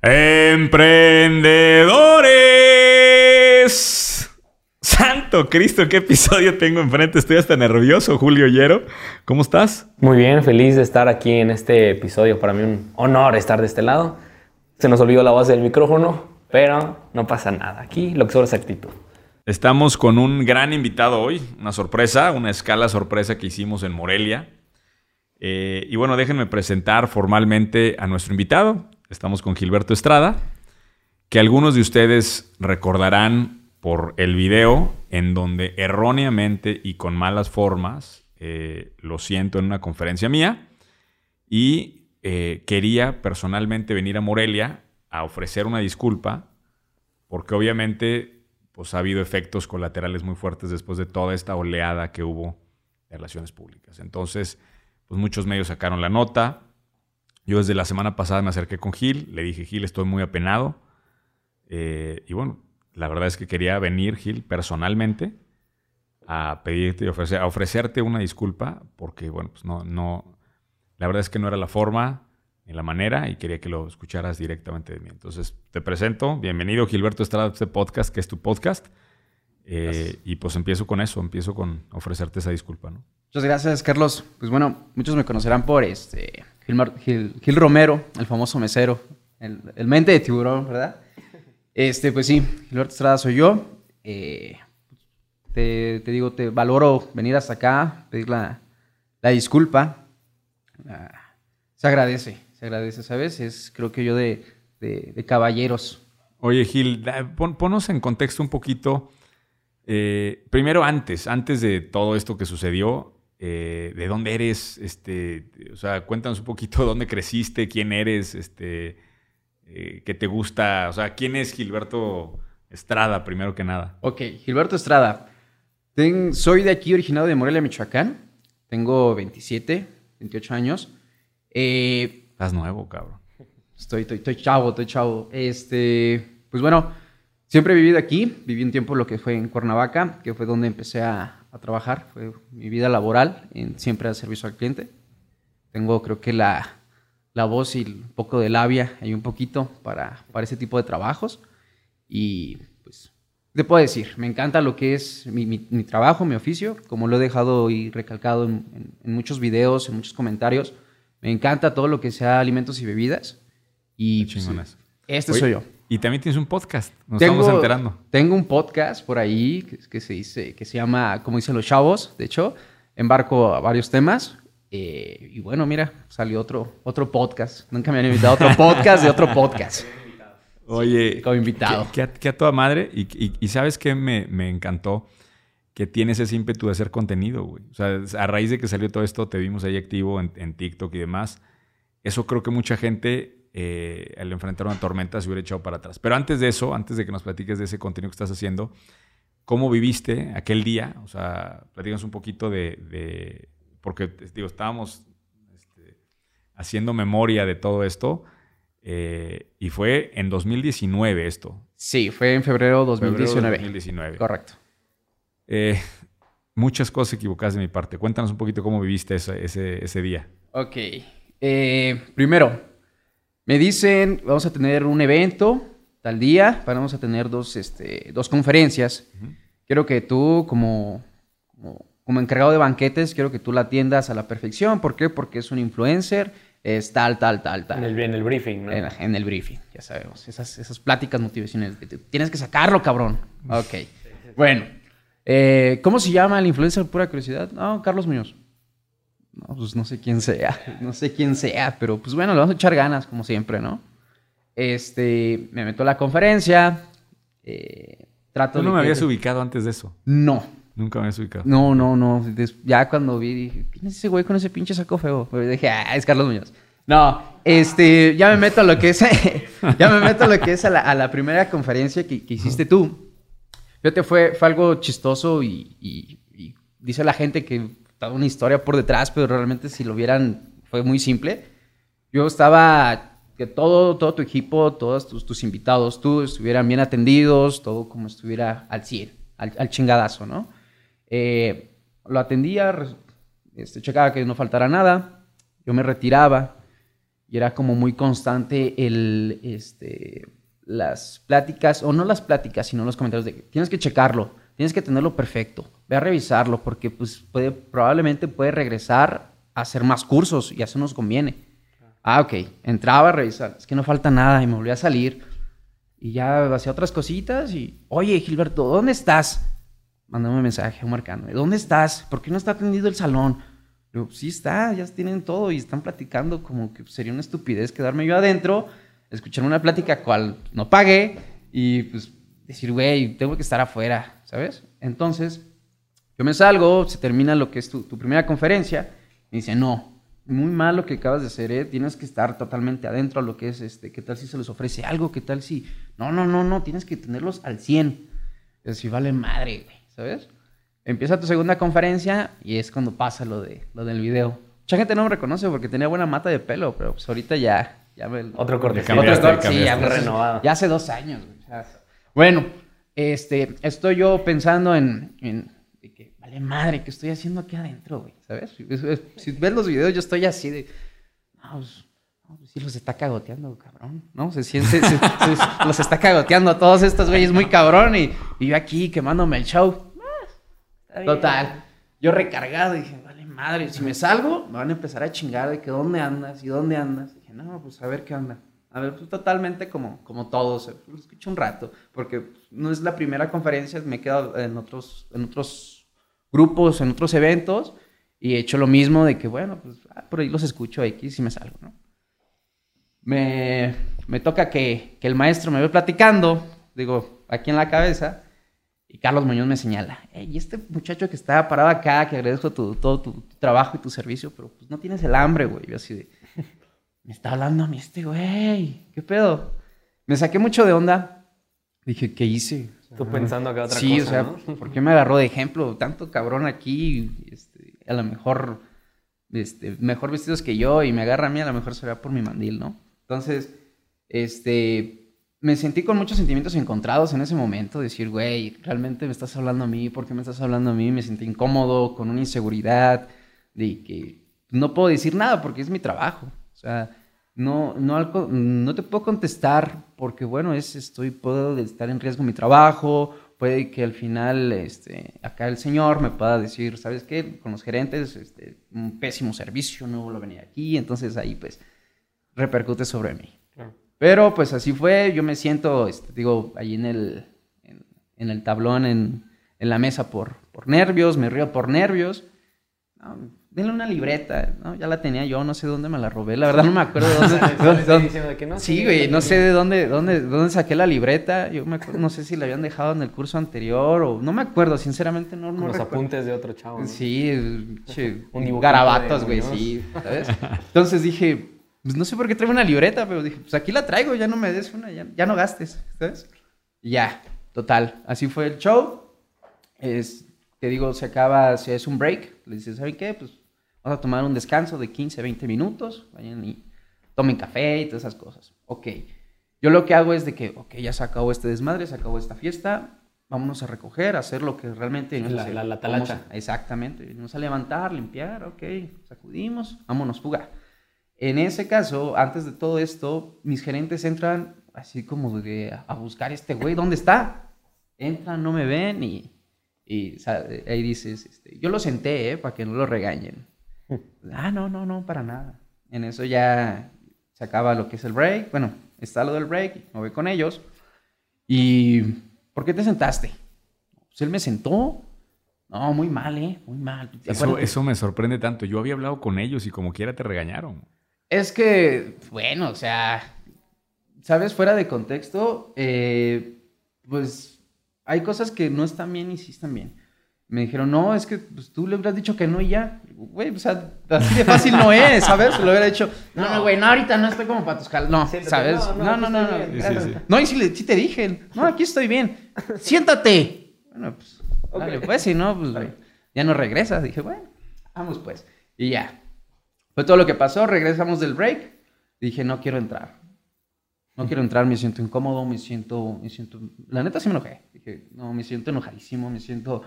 Emprendedores. Santo Cristo, ¿qué episodio tengo enfrente? Estoy hasta nervioso, Julio Yero. ¿Cómo estás? Muy bien, feliz de estar aquí en este episodio. Para mí un honor estar de este lado. Se nos olvidó la base del micrófono, pero no pasa nada. Aquí lo que sobra es actitud. Estamos con un gran invitado hoy, una sorpresa, una escala sorpresa que hicimos en Morelia. Eh, y bueno, déjenme presentar formalmente a nuestro invitado. Estamos con Gilberto Estrada, que algunos de ustedes recordarán por el video en donde erróneamente y con malas formas, eh, lo siento en una conferencia mía, y eh, quería personalmente venir a Morelia a ofrecer una disculpa, porque obviamente pues, ha habido efectos colaterales muy fuertes después de toda esta oleada que hubo de relaciones públicas. Entonces, pues muchos medios sacaron la nota, yo desde la semana pasada me acerqué con Gil, le dije, Gil, estoy muy apenado. Eh, y bueno, la verdad es que quería venir, Gil, personalmente a pedirte y ofrecer, a ofrecerte una disculpa, porque bueno, pues no, no, la verdad es que no era la forma ni la manera y quería que lo escucharas directamente de mí. Entonces, te presento, bienvenido Gilberto Estrada a este podcast, que es tu podcast. Eh, y pues empiezo con eso, empiezo con ofrecerte esa disculpa, ¿no? Muchas gracias, Carlos. Pues bueno, muchos me conocerán por este Gil, Romero, el famoso mesero, el, mente de tiburón, ¿verdad? Este, pues sí, Gilberto Estrada soy yo. Eh, te, digo, te valoro venir hasta acá, pedir la, disculpa. Ah, se agradece, se agradece, ¿sabes? Es creo que yo de, caballeros. Oye, Gil, ponos en contexto un poquito. Eh, primero, antes, antes de todo esto que sucedió, eh, de dónde eres, este, o sea, cuéntanos un poquito dónde creciste, quién eres, este, eh, qué te gusta, o sea, quién es Gilberto Estrada, primero que nada. Ok, Gilberto Estrada. soy de aquí, originado de Morelia, Michoacán. Tengo 27, 28 años. Eh, Estás nuevo, cabrón. Estoy, estoy, estoy chavo, estoy chavo. Este, pues bueno, siempre he vivido aquí. Viví un tiempo lo que fue en Cuernavaca, que fue donde empecé a, a trabajar, fue mi vida laboral, en, siempre al servicio al cliente. Tengo creo que la, la voz y un poco de labia, hay un poquito para, para ese tipo de trabajos. Y pues, te puedo decir? Me encanta lo que es mi, mi, trabajo, mi oficio, como lo he dejado y recalcado en, en, muchos videos, en muchos comentarios. Me encanta todo lo que sea alimentos y bebidas. Y pues, este soy yo. Y también tienes un podcast, nos estamos enterando. Tengo un podcast por ahí que, se dice, que se llama, como dicen los chavos, de hecho, embarco a varios temas. Eh, y bueno, mira, salió otro, otro podcast. Nunca me han invitado a otro podcast de otro podcast. Oye, como invitado. Que, a, toda madre. Y, sabes que me, me, encantó que tienes ese ímpetu de hacer contenido, güey. O sea, a raíz de que salió todo esto, te vimos ahí activo en, en TikTok y demás. Eso creo que mucha gente eh, al enfrentar una tormenta se hubiera echado para atrás. Pero antes de eso, antes de que nos platiques de ese contenido que estás haciendo, ¿cómo viviste aquel día? O sea, platícanos un poquito de, porque digo, estábamos este, haciendo memoria de todo esto. Eh, y fue en 2019 esto. Sí, fue en febrero 2019. 2019. Correcto. Eh, muchas cosas equivocadas de mi parte. Cuéntanos un poquito cómo viviste ese, ese, ese día. Ok. primero, me dicen, vamos a tener un evento tal día, vamos a tener dos, este, dos conferencias. Quiero que tú, como, como, encargado de banquetes, quiero que tú la atiendas a la perfección. ¿Por qué? Porque es un influencer, es tal, tal, tal, tal. En el, en el briefing, ¿no? En, el briefing, ya sabemos. Esas, esas pláticas motivacionales. Tienes que sacarlo, cabrón. Ok. Bueno, eh, ¿cómo se llama el influencer pura curiosidad? No, Carlos Muñoz. No, pues no sé quién sea, no sé quién sea, pero pues bueno, le vamos a echar ganas, como siempre, ¿no? Este, me meto a la conferencia, eh, trato ¿Tú no me habías ubicado antes de eso? No. Nunca me habías ubicado. No, no, no. ya cuando vi, dije, ¿quién es ese güey con ese pinche saco feo? Dije, ah, es Carlos Muñoz. No, este, ya me meto a lo que es, ya me meto a lo que es a la, primera conferencia que, hiciste tú. Fíjate, fue, fue algo chistoso y, y dice la gente que toda una historia por detrás, pero realmente si lo vieran fue muy simple. Yo estaba, que todo, todo tu equipo, todos tus, invitados, tú estuvieran bien atendidos, todo como estuviera al 100, al, chingadazo, ¿no? Eh, lo atendía, este, checaba que no faltara nada, yo me retiraba y era como muy constante el, este, las pláticas, o no las pláticas, sino los comentarios de que tienes que checarlo, tienes que tenerlo perfecto, ve a revisarlo porque pues puede, probablemente puede regresar a hacer más cursos y eso nos conviene. Ah, ok, entraba a revisar, es que no falta nada y me volví a salir y ya hacía otras cositas y, oye Gilberto, ¿dónde estás? Mándame un mensaje marcándome, ¿dónde estás? ¿Por qué no está atendido el salón? Digo, sí está, ya tienen todo y están platicando como que sería una estupidez quedarme yo adentro, escuchar una plática cual no pagué y pues decir, güey, tengo que estar afuera, ¿sabes? Entonces, yo me salgo, se termina lo que es tu, primera conferencia, me dice, no, muy mal lo que acabas de hacer, ¿eh? tienes que estar totalmente adentro a lo que es, este, ¿qué tal si se les ofrece algo? ¿Qué tal si...? No, no, no, no, tienes que tenerlos al 100. Es decir, vale madre, güey, ¿sabes? Empieza tu segunda conferencia y es cuando pasa lo, de, lo del video. Mucha gente no me reconoce porque tenía buena mata de pelo, pero pues ahorita ya... ya me, otro corte. Otro corte, sí, ya renovado. Ya hace dos años. bueno, este, estoy yo pensando en, en vale madre, ¿qué estoy haciendo aquí adentro, güey? ¿Sabes? Si ves los videos, yo estoy así de... No, pues, pues sí los está cagoteando, cabrón, ¿no? Se siente, los está cagoteando a todos estos güeyes muy cabrón y, y yo aquí quemándome el show. Total. Yo recargado dije, vale madre, si me salgo, me van a empezar a chingar de que dónde andas y dónde andas. dije, no, pues a ver qué onda. A ver, pues totalmente como, como todos. Lo escucho un rato, porque no es la primera conferencia, me he quedado en otros, en otros grupos, en otros eventos, y he hecho lo mismo de que, bueno, pues ah, por ahí los escucho X y me salgo, ¿no? Me, me toca que, que el maestro me ve platicando, digo, aquí en la cabeza, y Carlos Muñoz me señala, y este muchacho que está parado acá, que agradezco todo tu, trabajo y tu servicio, pero pues no tienes el hambre, güey. Yo así de, me está hablando a mí este güey, ¿qué pedo? Me saqué mucho de onda. Dije, ¿qué hice? Tú pensando acá otra cosa, Sí, o sea, ¿por qué me agarró de ejemplo? Tanto cabrón aquí, este, a lo mejor, este, mejor vestidos que yo, y me agarra a mí, a lo mejor será por mi mandil, ¿no? Entonces, este, me sentí con muchos sentimientos encontrados en ese momento, decir, güey, realmente me estás hablando a mí, ¿por qué me estás hablando a mí? Me sentí incómodo, con una inseguridad, de que no puedo decir nada porque es mi trabajo. O sea, no, no, no te puedo contestar porque, bueno, es, estoy, puedo estar en riesgo mi trabajo, puede que al final este, acá el señor me pueda decir, ¿sabes qué? Con los gerentes, este, un pésimo servicio, no vuelvo a venir aquí, entonces ahí pues repercute sobre mí. Pero pues así fue, yo me siento, este, digo, ahí en el, en, el tablón, en, en, la mesa por, por nervios, me río por nervios. Denle una libreta, ¿no? Ya la tenía yo, no sé dónde me la robé, la verdad no me acuerdo dónde. sí, güey, no sé de dónde, dónde, dónde saqué la libreta. Yo me no sé si la habían dejado en el curso anterior o no me acuerdo, sinceramente no, no Los apuntes de otro chavo. Sí, che, garabatos, güey, sí, ¿sabes? Entonces dije, pues no sé por qué traigo una libreta, pero dije, pues aquí la traigo, ya no me des una, ya, no gastes, ¿sabes? Y ya, total, así fue el show. Es, te digo, se acaba, si es un break, le dices, ¿saben qué? Pues vamos a tomar un descanso de 15, 20 minutos, vayan y tomen café y todas esas cosas. Ok, yo lo que hago es de que, ok, ya se acabó este desmadre, se acabó esta fiesta, vámonos a recoger, a hacer lo que realmente... La, la, la talacha. exactamente, vamos a levantar, limpiar, ok, sacudimos, vámonos, fuga. En ese caso, antes de todo esto, mis gerentes entran así como de a buscar este güey, ¿dónde está? Entran, no me ven y, ahí dices, este, yo lo senté, ¿eh? Para que no lo regañen. Ah, no, no, no, para nada. En eso ya se acaba lo que es el break. Bueno, está lo del break, me voy con ellos. ¿Y por qué te sentaste? Pues él me sentó. No, muy mal, ¿eh? Muy mal. Eso, eso me sorprende tanto. Yo había hablado con ellos y como quiera te regañaron. Es que, bueno, o sea, ¿sabes? Fuera de contexto, eh, pues hay cosas que no están bien y sí están bien. Me dijeron, no, es que pues, tú le hubieras dicho que no y ya. Güey, o sea, así de fácil no es, ¿sabes? Lo hubiera dicho, no, no, güey, no, ahorita no estoy como para tus cal... No, ¿sabes? No, no, no, no. No, y si, le, te dije, no, aquí estoy bien. Siéntate. Bueno, pues, okay. pues, si no, pues, ya no regresas. Dije, bueno, vamos pues. Y ya. Fue todo lo que pasó, regresamos del break. Dije, no quiero entrar. No quiero entrar, me siento incómodo, me siento, me siento... La neta sí me enojé. Dije, no, me siento enojadísimo, me siento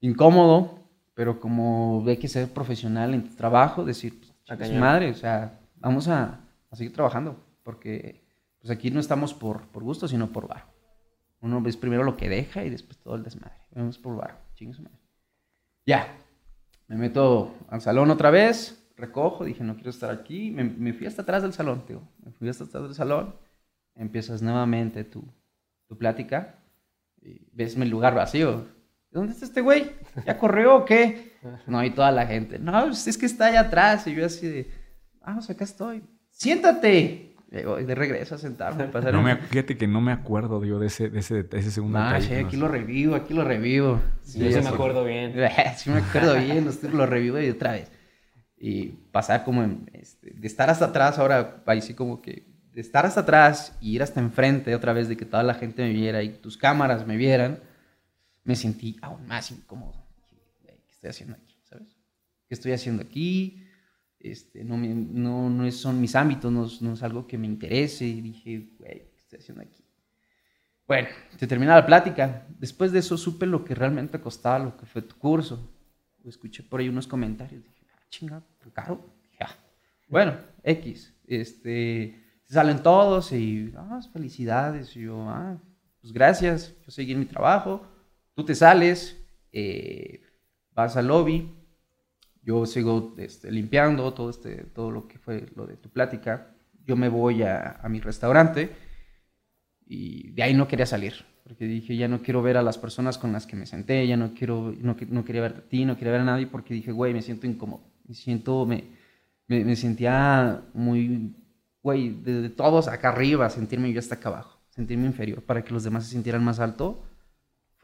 incómodo, pero como ve que ser profesional en tu trabajo, decir, pues, madre, o sea, vamos a, a seguir trabajando, porque pues aquí no estamos por, por gusto, sino por varo. Uno ves primero lo que deja y después todo el desmadre. Vamos por varo, chingue madre. Ya, me meto al salón otra vez, recojo, dije, no quiero estar aquí, me, me fui hasta atrás del salón, tío. Me fui hasta atrás del salón, empiezas nuevamente tu, tu plática, y ves mi lugar vacío. ¿Dónde está este güey? ¿Ya corrió o qué? No, y toda la gente, no, pues, es que está allá atrás, y yo así de, ah, pues acá estoy. Siéntate. Y de regreso a sentarme. No me, fíjate que no me acuerdo yo de ese, de ese, de ese segundo nah, detalle. aquí lo revivo, aquí lo revivo. Sí, yo sí me acuerdo bien. sí me acuerdo bien, lo revivo y otra vez. Y pasar como este, de estar hasta atrás, ahora ahí sí como que de estar hasta atrás y ir hasta enfrente otra vez de que toda la gente me viera y tus cámaras me vieran, me sentí aún más incómodo. ¿Qué estoy haciendo aquí? ¿Sabes? ¿Qué estoy haciendo aquí? Este, no, no, no son mis ámbitos, no, no, es algo que me interese. Y dije, güey, ¿qué estoy haciendo aquí? Bueno, se termina la plática. Después de eso supe lo que realmente costaba lo que fue tu curso. Escuché por ahí unos comentarios. Dije, ah, chinga, caro. Ya. Bueno, X. Este, salen todos y, ah, felicidades. Y yo, ah, pues gracias. Yo seguí en mi trabajo. Tú te sales, eh, vas al lobby, yo sigo este, limpiando todo, este, todo lo que fue lo de tu plática. Yo me voy a, mi restaurante y de ahí no quería salir, porque dije, ya no quiero ver a las personas con las que me senté, ya no, quiero, no, quería ver a ti, no quería ver a nadie, porque dije, güey, me siento incómodo, me siento, me, me, sentía muy, güey, de, todos acá arriba, sentirme yo hasta acá abajo, sentirme inferior, para que los demás se sintieran más alto,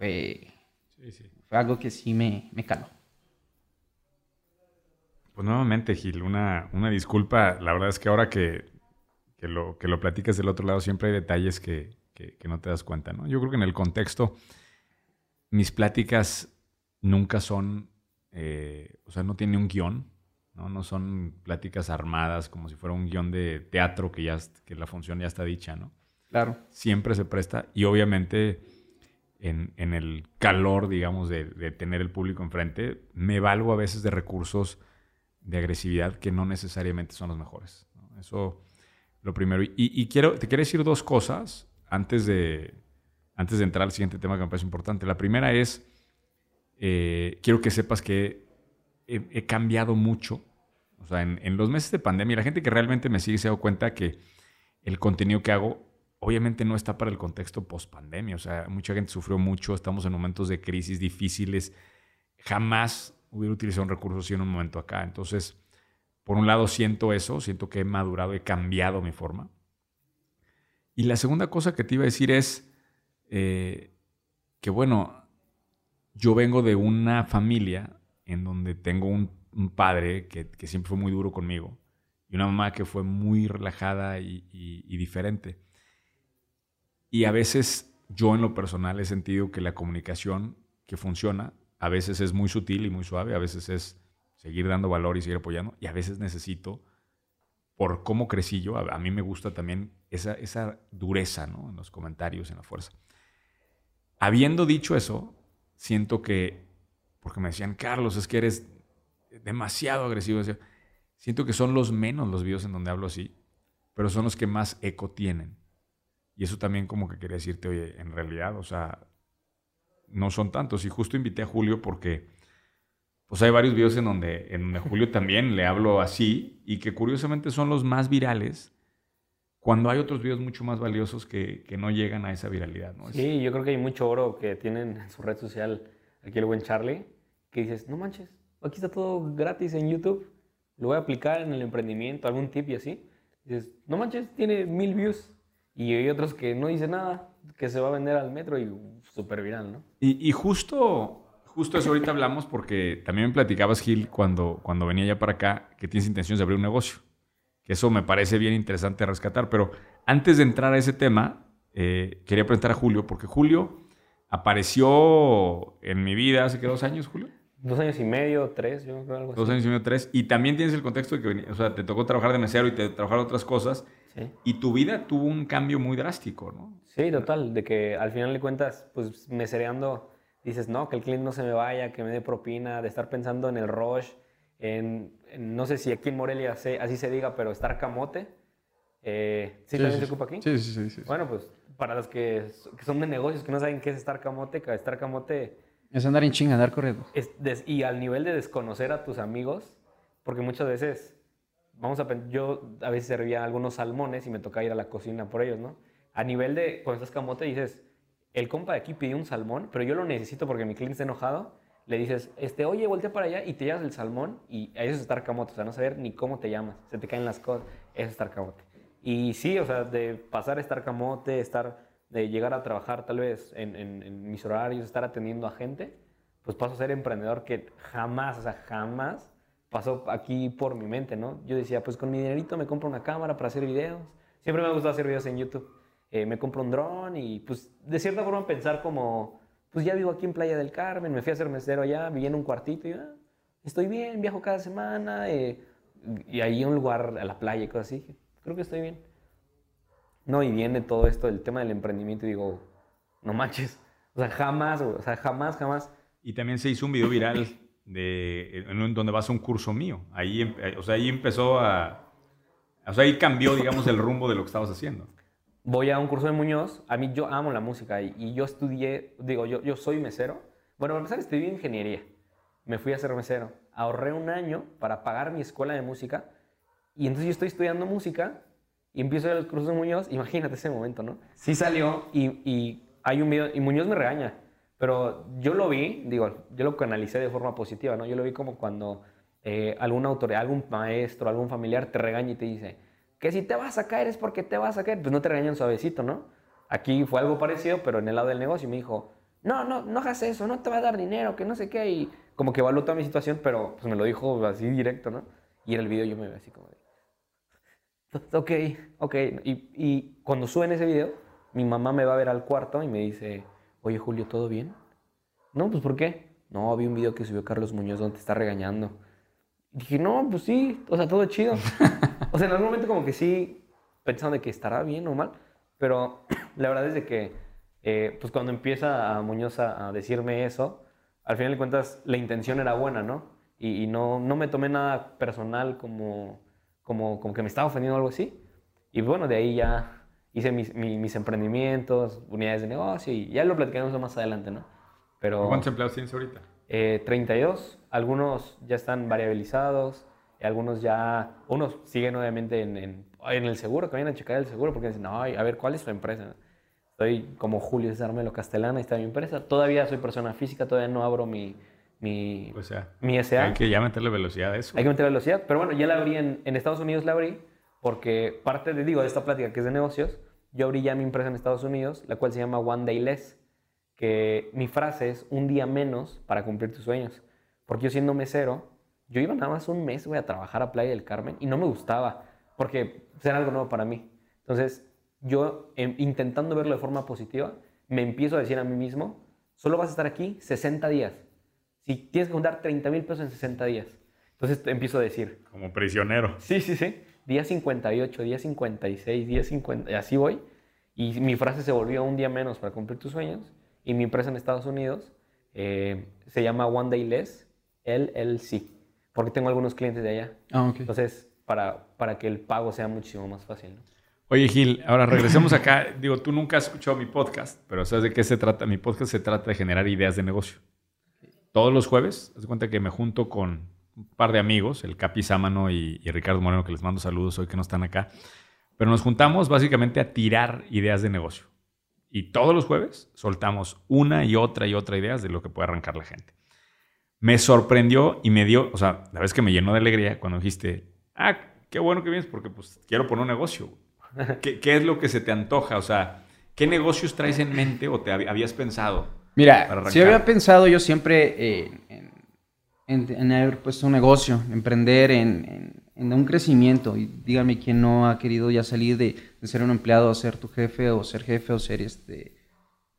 fue, fue algo que sí me, me caló. Pues nuevamente, Gil, una, una disculpa. La verdad es que ahora que, que, lo, que lo platicas del otro lado, siempre hay detalles que, que, no te das cuenta, ¿no? Yo creo que en el contexto, mis pláticas nunca son, eh, o sea, no tiene un guion, ¿no? No son pláticas armadas como si fuera un guion de teatro que ya que la función ya está dicha, ¿no? Claro. Siempre se presta y obviamente en, en el calor, digamos, de, de, tener el público enfrente, me valgo a veces de recursos de agresividad que no necesariamente son los mejores. Eso lo primero. Y, quiero, te quiero decir dos cosas antes de, antes de entrar al siguiente tema que me parece importante. La primera es, eh, quiero que sepas que he, cambiado mucho. O sea, en, en, los meses de pandemia, la gente que realmente me sigue se ha dado cuenta que el contenido que hago obviamente no está para el contexto post-pandemia. O sea, mucha gente sufrió mucho, estamos en momentos de crisis difíciles. Jamás hubiera utilizado un recurso así en un momento acá. Entonces, por un lado siento eso, siento que he madurado, he cambiado mi forma. Y la segunda cosa que te iba a decir es eh, que, bueno, yo vengo de una familia en donde tengo un, padre que, siempre fue muy duro conmigo y una mamá que fue muy relajada y diferente. Y a veces yo en lo personal he sentido que la comunicación que funciona a veces es muy sutil y muy suave, a veces es seguir dando valor y seguir apoyando, y a veces necesito, por cómo crecí yo, a, mí me gusta también esa, esa dureza ¿no? en los comentarios, en la fuerza. Habiendo dicho eso, siento que, porque me decían, Carlos, es que eres demasiado agresivo, siento que son los menos los videos en donde hablo así, pero son los que más eco tienen. Y eso también como que quería decirte, oye, en realidad, o sea, no son tantos. Y justo invité a Julio porque pues hay varios videos en donde, en Julio también le hablo así y que curiosamente son los más virales cuando hay otros videos mucho más valiosos que, no llegan a esa viralidad. ¿no? Sí, yo creo que hay mucho oro que tienen en su red social, aquí el buen Charlie, que dices, no manches, aquí está todo gratis en YouTube, lo voy a aplicar en el emprendimiento, algún tip y así. Dices, no manches, tiene mil views. Y hay otros que no dicen nada, que se va a vender al metro y súper viral, ¿no? Y, justo, justo eso ahorita hablamos porque también me platicabas, Gil, cuando, cuando venía ya para acá, que tienes intenciones de abrir un negocio. Que eso me parece bien interesante rescatar. Pero antes de entrar a ese tema, eh, quería presentar a Julio, porque Julio apareció en mi vida hace que dos años, Julio. Dos años y medio, tres, yo creo algo Dos años y medio, tres. Y también tienes el contexto de que, o sea, te tocó trabajar de mesero y te trabajar otras cosas. Y tu vida tuvo un cambio muy drástico, ¿no? Sí, total, de que al final de cuentas, pues mesereando, dices, no, que el cliente no se me vaya, que me dé propina, de estar pensando en el rush, en, no sé si aquí en Morelia así se diga, pero estar camote, Eh, ¿Sí, también se ocupa aquí? Sí, sí, sí. sí. Bueno, pues para los que, que son de negocios, que no saben qué es estar camote, que estar camote Es andar en chinga, andar corriendo. es des- y al nivel de desconocer a tus amigos, porque muchas veces, vamos a yo a veces servía algunos salmones y me tocaba ir a la cocina por ellos, ¿no? A nivel de, cuando estás camote dices, el compa de aquí pidió un salmón, pero yo lo necesito porque mi cliente está enojado, le dices, este, oye, voltea para allá y te llevas el salmón y eso es estar camote, o sea, no saber ni cómo te llamas, se te caen las cosas, es estar camote. Y sí, o sea, de pasar a estar camote, estar, de llegar a trabajar tal vez en- en mis horarios, estar atendiendo a gente, pues paso a ser emprendedor que jamás, o sea, jamás pasó aquí por mi mente, ¿no? Yo decía, pues con mi dinerito me compro una cámara para hacer videos. Siempre me gustado hacer videos en YouTube. Eh, me compro un dron y pues de cierta forma pensar como, pues ya vivo aquí en Playa del Carmen, me fui a hacer mesero allá, viví en un cuartito y ah, estoy bien, viajo cada semana eh, y ahí un lugar, a la playa y cosas así. Creo que estoy bien. No, y viene todo esto, el tema del emprendimiento y digo, no manches. O sea, jamás, o sea, jamás, jamás. Y también se hizo un video viral de, en un- donde vas a un curso mío. Ahí, em- eh, o sea, ahí empezó a... O sea, ahí cambió, digamos, el rumbo de lo que estabas haciendo. voy a un curso de Muñoz. A mí yo amo la música y, y yo estudié, digo, yo, yo soy mesero. Bueno, para empezar estudié ingeniería. Me fui a ser mesero. Ahorré un año para pagar mi escuela de música y entonces yo estoy estudiando música y empiezo al curso de Muñoz. Imagínate ese momento, ¿no? Sí salió y, y hay un video y Muñoz me regaña. Pero yo lo vi, digo, yo lo canalicé de forma positiva, ¿no? Yo lo vi como cuando eh, alguna autoridad, algún maestro, algún familiar te regaña y te dice, que si te vas a caer es porque te vas a caer. Pues no te regañan suavecito, ¿no? Aquí fue algo parecido, pero en el lado del negocio me dijo, no, no, no hagas eso, no te va a dar dinero, que no sé qué. Y como que evaluó toda mi situación, pero pues me lo dijo así directo, ¿no? Y en el video yo me veo así como de, ok, ok. Y, y cuando suben ese video, mi mamá me va a ver al cuarto y me dice, oye Julio, ¿todo bien? No, pues ¿por qué? No, vi un video que subió Carlos Muñoz donde te está regañando. Y dije, no, pues sí, o sea, todo chido. o sea, en algún momento como que sí, pensando de que estará bien o mal, pero la verdad es de que, eh, pues cuando empieza a Muñoz a, a decirme eso, al final de cuentas la intención era buena, ¿no? Y, y no, no me tomé nada personal como, como, como que me estaba ofendiendo o algo así. Y bueno, de ahí ya hice mis, mi- mis emprendimientos, unidades de negocio y ya lo platicaremos más adelante, ¿no? Pero... ¿Cuántos empleados tienes ahorita? Eh, 32, algunos ya están variabilizados, y algunos ya, unos siguen obviamente en, en, en el seguro, que vayan a checar el seguro porque dicen, no, a ver, ¿cuál es su empresa? Estoy como Julio César Melo Castellana, está mi empresa. Todavía soy persona física, todavía no abro mi, mi, O sea, mi SA. hay que ya meterle velocidad a eso. Hay que meter velocidad. Pero bueno, ya la abrí en, en Estados Unidos, la abrí porque parte de, digo, de esta plática que es de negocios, yo abrí ya mi empresa en Estados Unidos, la cual se llama One Day Less, que mi frase es un día menos para cumplir tus sueños. Porque yo siendo mesero, yo iba nada más un mes, güey, a trabajar a Playa del Carmen y no me gustaba, porque pues, era algo nuevo para mí. Entonces, yo em, intentando verlo de forma positiva, me empiezo a decir a mí mismo, solo vas a estar aquí 60 días. Si tienes que juntar 30 mil pesos en 60 días. Entonces te empiezo a decir, Como prisionero. sí, sí, sí, día 58, día 56, día 50, y así voy. Y mi frase se volvió un día menos para cumplir tus sueños. Y mi empresa en Estados Unidos eh, se llama One Day Less, LLC, porque tengo algunos clientes de allá. Ah, ok. Entonces, para, para que el pago sea muchísimo más fácil. ¿no? Oye, Gil, ahora regresemos acá. Digo, tú nunca has escuchado mi podcast, pero ¿sabes de qué se trata? Mi podcast se trata de generar ideas de negocio. Todos los jueves, haz de cuenta que me junto con un par de amigos, el Capi Sámano y, y Ricardo Moreno, que les mando saludos hoy que no están acá. Pero nos juntamos básicamente a tirar ideas de negocio. Y todos los jueves soltamos una y otra y otra ideas de lo que puede arrancar la gente. Me sorprendió y me dio, o sea, la vez que me llenó de alegría cuando dijiste, ah, qué bueno que vienes porque pues quiero poner un negocio. güey". ¿Qué, qué es lo que se te antoja? O sea, ¿qué negocios traes en mente o te hab- habías pensado? Mira, si había pensado yo siempre eh, en, en- en haber puesto un negocio, emprender en, en- en un crecimiento. Y dígame quién no ha querido ya salir de, de ser un empleado a ser tu jefe o ser jefe o ser este,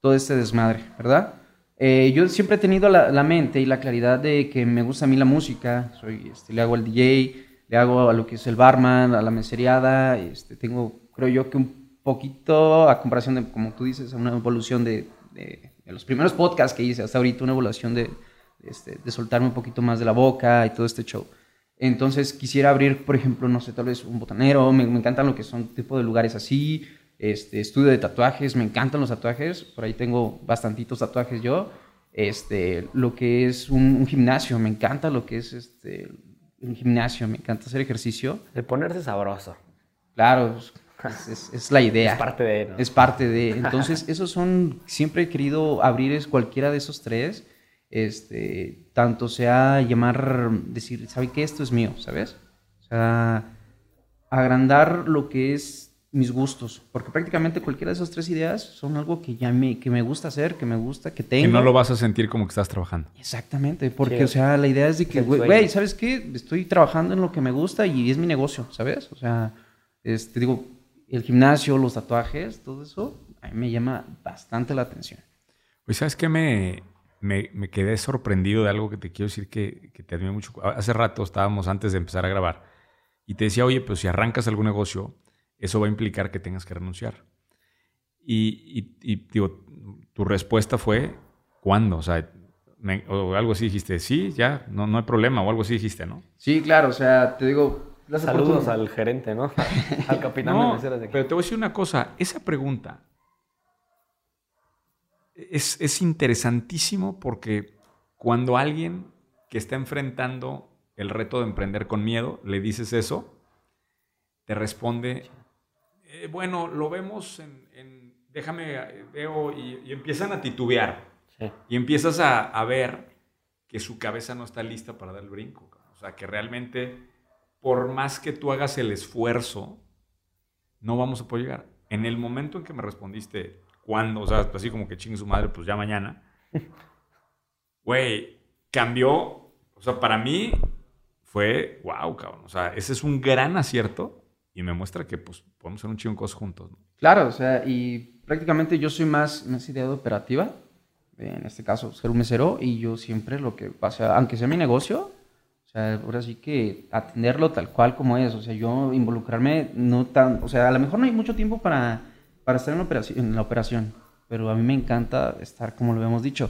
todo este desmadre, ¿verdad? Eh, yo siempre he tenido la, la mente y la claridad de que me gusta a mí la música, soy, este, le hago al DJ, le hago a lo que es el barman, a la meseriada, este, tengo, creo yo que un poquito, a comparación de, como tú dices, una evolución de, de- de los primeros podcasts que hice hasta ahorita, una evolución de, este, de soltarme un poquito más de la boca y todo este show. Entonces quisiera abrir, por ejemplo, no sé, tal vez un botanero, me, me encantan lo que son tipo de lugares así, este, estudio de tatuajes, me encantan los tatuajes, por ahí tengo bastantitos tatuajes yo, este, lo que es un, un gimnasio, me encanta lo que es este, un gimnasio, me encanta hacer ejercicio. De ponerse sabroso. Claro, es, es- es la idea. Es parte de... ¿no? Es parte de. Entonces, esos son. Siempre he querido abrir es cualquiera de esos tres. Este. Tanto sea llamar. Decir, ¿sabe qué? Esto es mío, ¿sabes? O sea. Agrandar lo que es mis gustos. Porque prácticamente cualquiera de esas tres ideas son algo que ya me, que me gusta hacer, que me gusta, que tengo. Que no lo vas a sentir como que estás trabajando. Exactamente, porque, Sí. o sea, la idea es de que, güey, ¿sabes qué? Estoy trabajando en lo que me gusta y es mi negocio, ¿sabes? O sea, este, digo, el gimnasio, los tatuajes, todo eso, a mí me llama bastante la atención. Pues, ¿sabes qué? Me, me, me quedé sorprendido de algo que te quiero decir que, que te admiro mucho. Hace rato estábamos antes de empezar a grabar y te decía, oye, pues si arrancas algún negocio, eso va a implicar que tengas que renunciar. Y, y- y, digo, tu respuesta fue, ¿cuándo? O sea, me- o algo así dijiste, sí, ya, no, no hay problema, o algo así dijiste, ¿no? Sí, claro, o sea, te digo... las Saludos al gerente, ¿no? al capitán de No, meseras de aquí. pero te voy a decir una cosa, esa pregunta es, es interesantísimo porque cuando alguien que está enfrentando el reto de emprender con miedo, le dices eso, te responde, "Eh, bueno, lo vemos en, en- déjame, veo, y, y empiezan a titubear. Sí. Y empiezas a, a ver que su cabeza no está lista para dar el brinco. O sea, que realmente, por más que tú hagas el esfuerzo, no vamos a poder llegar. En el momento en que me respondiste, ¿cuándo? O sea, así como que chingue su madre, pues ya mañana. Güey, cambió. O sea, para mí fue, wow, cabrón. O sea, ese es un gran acierto y me muestra que pues podemos hacer un chingo cosas juntos. ¿no? Claro, o sea, y prácticamente yo soy más, más idea de operativa, en este caso ser un mesero, y yo siempre lo que pasa, aunque sea mi negocio, o sea, ahora sí que atenderlo tal cual como es, o sea, yo involucrarme no tan, o sea, a lo mejor no hay mucho tiempo para, para estar en la, operación, en la operación, pero a mí me encanta estar, como lo habíamos dicho,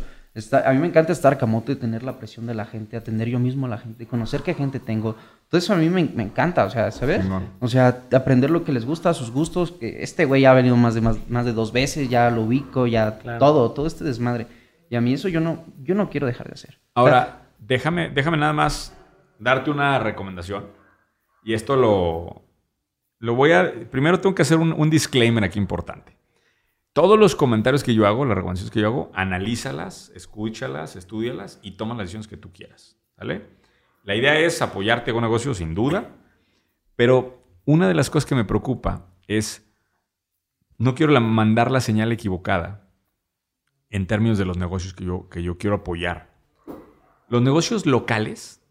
a mí me encanta estar camote, tener la presión de la gente, atender yo mismo a la gente, conocer qué gente tengo, todo eso a mí me, me encanta, o sea, ¿sabes? Chingón. O sea, aprender lo que les gusta, sus gustos. Que este güey ya ha venido más de, más, más de dos veces, ya lo ubico, ya Claro. todo, todo este desmadre. Y a mí eso yo no, yo no quiero dejar de hacer. Ahora, déjame, déjame nada más darte una recomendación. Y esto lo, lo voy a... Primero tengo que hacer un, disclaimer aquí importante. Todos los comentarios que yo hago, las recomendaciones que yo hago, analízalas, escúchalas, estudialas y toma las decisiones que tú quieras. ¿Vale? La idea es apoyarte con negocio, sin duda. Pero una de las cosas que me preocupa es... No quiero mandar la señal equivocada en términos de los negocios que yo, que yo quiero apoyar. Los negocios locales,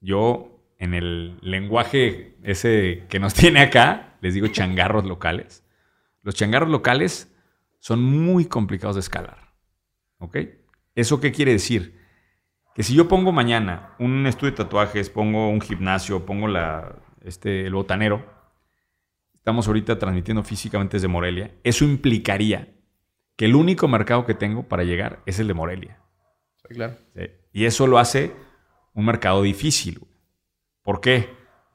yo en el lenguaje ese que nos tiene acá, les digo changarros locales. Los changarros locales son muy complicados de escalar. ¿Ok? ¿Eso qué quiere decir? Que si yo pongo mañana un estudio de tatuajes, pongo un gimnasio, pongo la, este, el botanero, estamos ahorita transmitiendo físicamente desde Morelia, eso implicaría que el único mercado que tengo para llegar es el de Morelia. Sí, claro. ¿sí? Y eso lo hace un mercado difícil. ¿Por qué?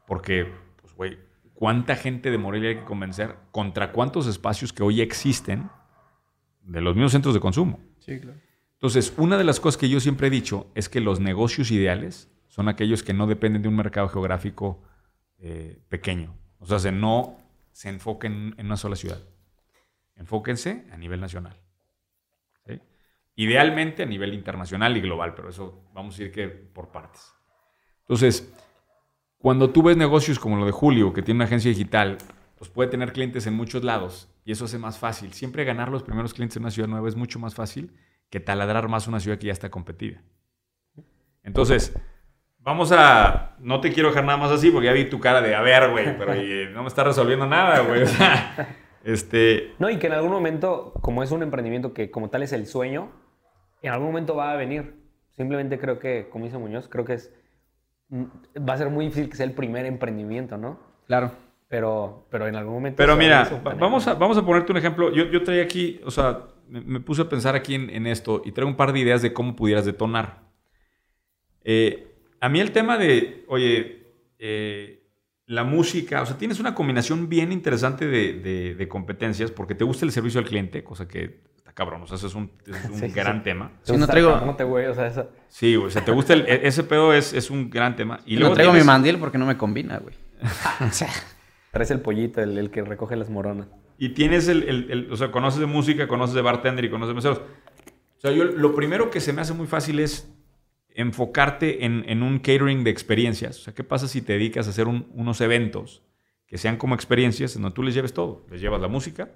Porque, pues, güey, ¿cuánta gente de Morelia hay que convencer contra cuántos espacios que hoy existen de los mismos centros de consumo? Sí, claro. Entonces, una de las cosas que yo siempre he dicho es que los negocios ideales son aquellos que no dependen de un mercado geográfico eh, pequeño. O sea, se no se enfoquen en una sola ciudad. Enfóquense a nivel nacional. ¿sí? Idealmente a nivel internacional y global, pero eso vamos a ir que por partes. Entonces, cuando tú ves negocios como lo de Julio, que tiene una agencia digital, pues puede tener clientes en muchos lados y eso hace más fácil. Siempre ganar los primeros clientes en una ciudad nueva es mucho más fácil que taladrar más una ciudad que ya está competida. Entonces, vamos a... No te quiero dejar nada más así porque ya vi tu cara de, a ver, güey, pero eh, no me está resolviendo nada, güey. O sea, este... No, y que en algún momento, como es un emprendimiento que como tal es el sueño, en algún momento va a venir. Simplemente creo que, como dice Muñoz, creo que es va a ser muy difícil que sea el primer emprendimiento, ¿no? Claro. Pero, pero en algún momento... Pero mira, eso, vamos a, vamos a ponerte un ejemplo. Yo, yo traía aquí, o sea, me, me puse a pensar aquí en, en esto y traigo un par de ideas de cómo pudieras detonar. Eh, a mí el tema de, oye, eh, la música, o sea, tienes una combinación bien interesante de, de- de competencias porque te gusta el servicio al cliente, cosa que cabrón, o sea, eso es un, es un Sí, sí. gran tema. Si no traigo- camote, güey, o sea, eso- Sí, güey, o sea, te gusta el, e- ese pedo es, es un gran tema. Y luego no traigo tienes- mi mandil porque no me combina, güey. o sea, traes el pollito, el, el que recoge las moronas. Y tienes el, el- el- o sea, conoces de música, conoces de bartender y conoces de meseros. O sea, yo lo primero que se me hace muy fácil es enfocarte en, en un catering de experiencias. O sea, ¿qué pasa si te dedicas a hacer un- unos eventos que sean como experiencias en donde tú les lleves todo? Les llevas la música,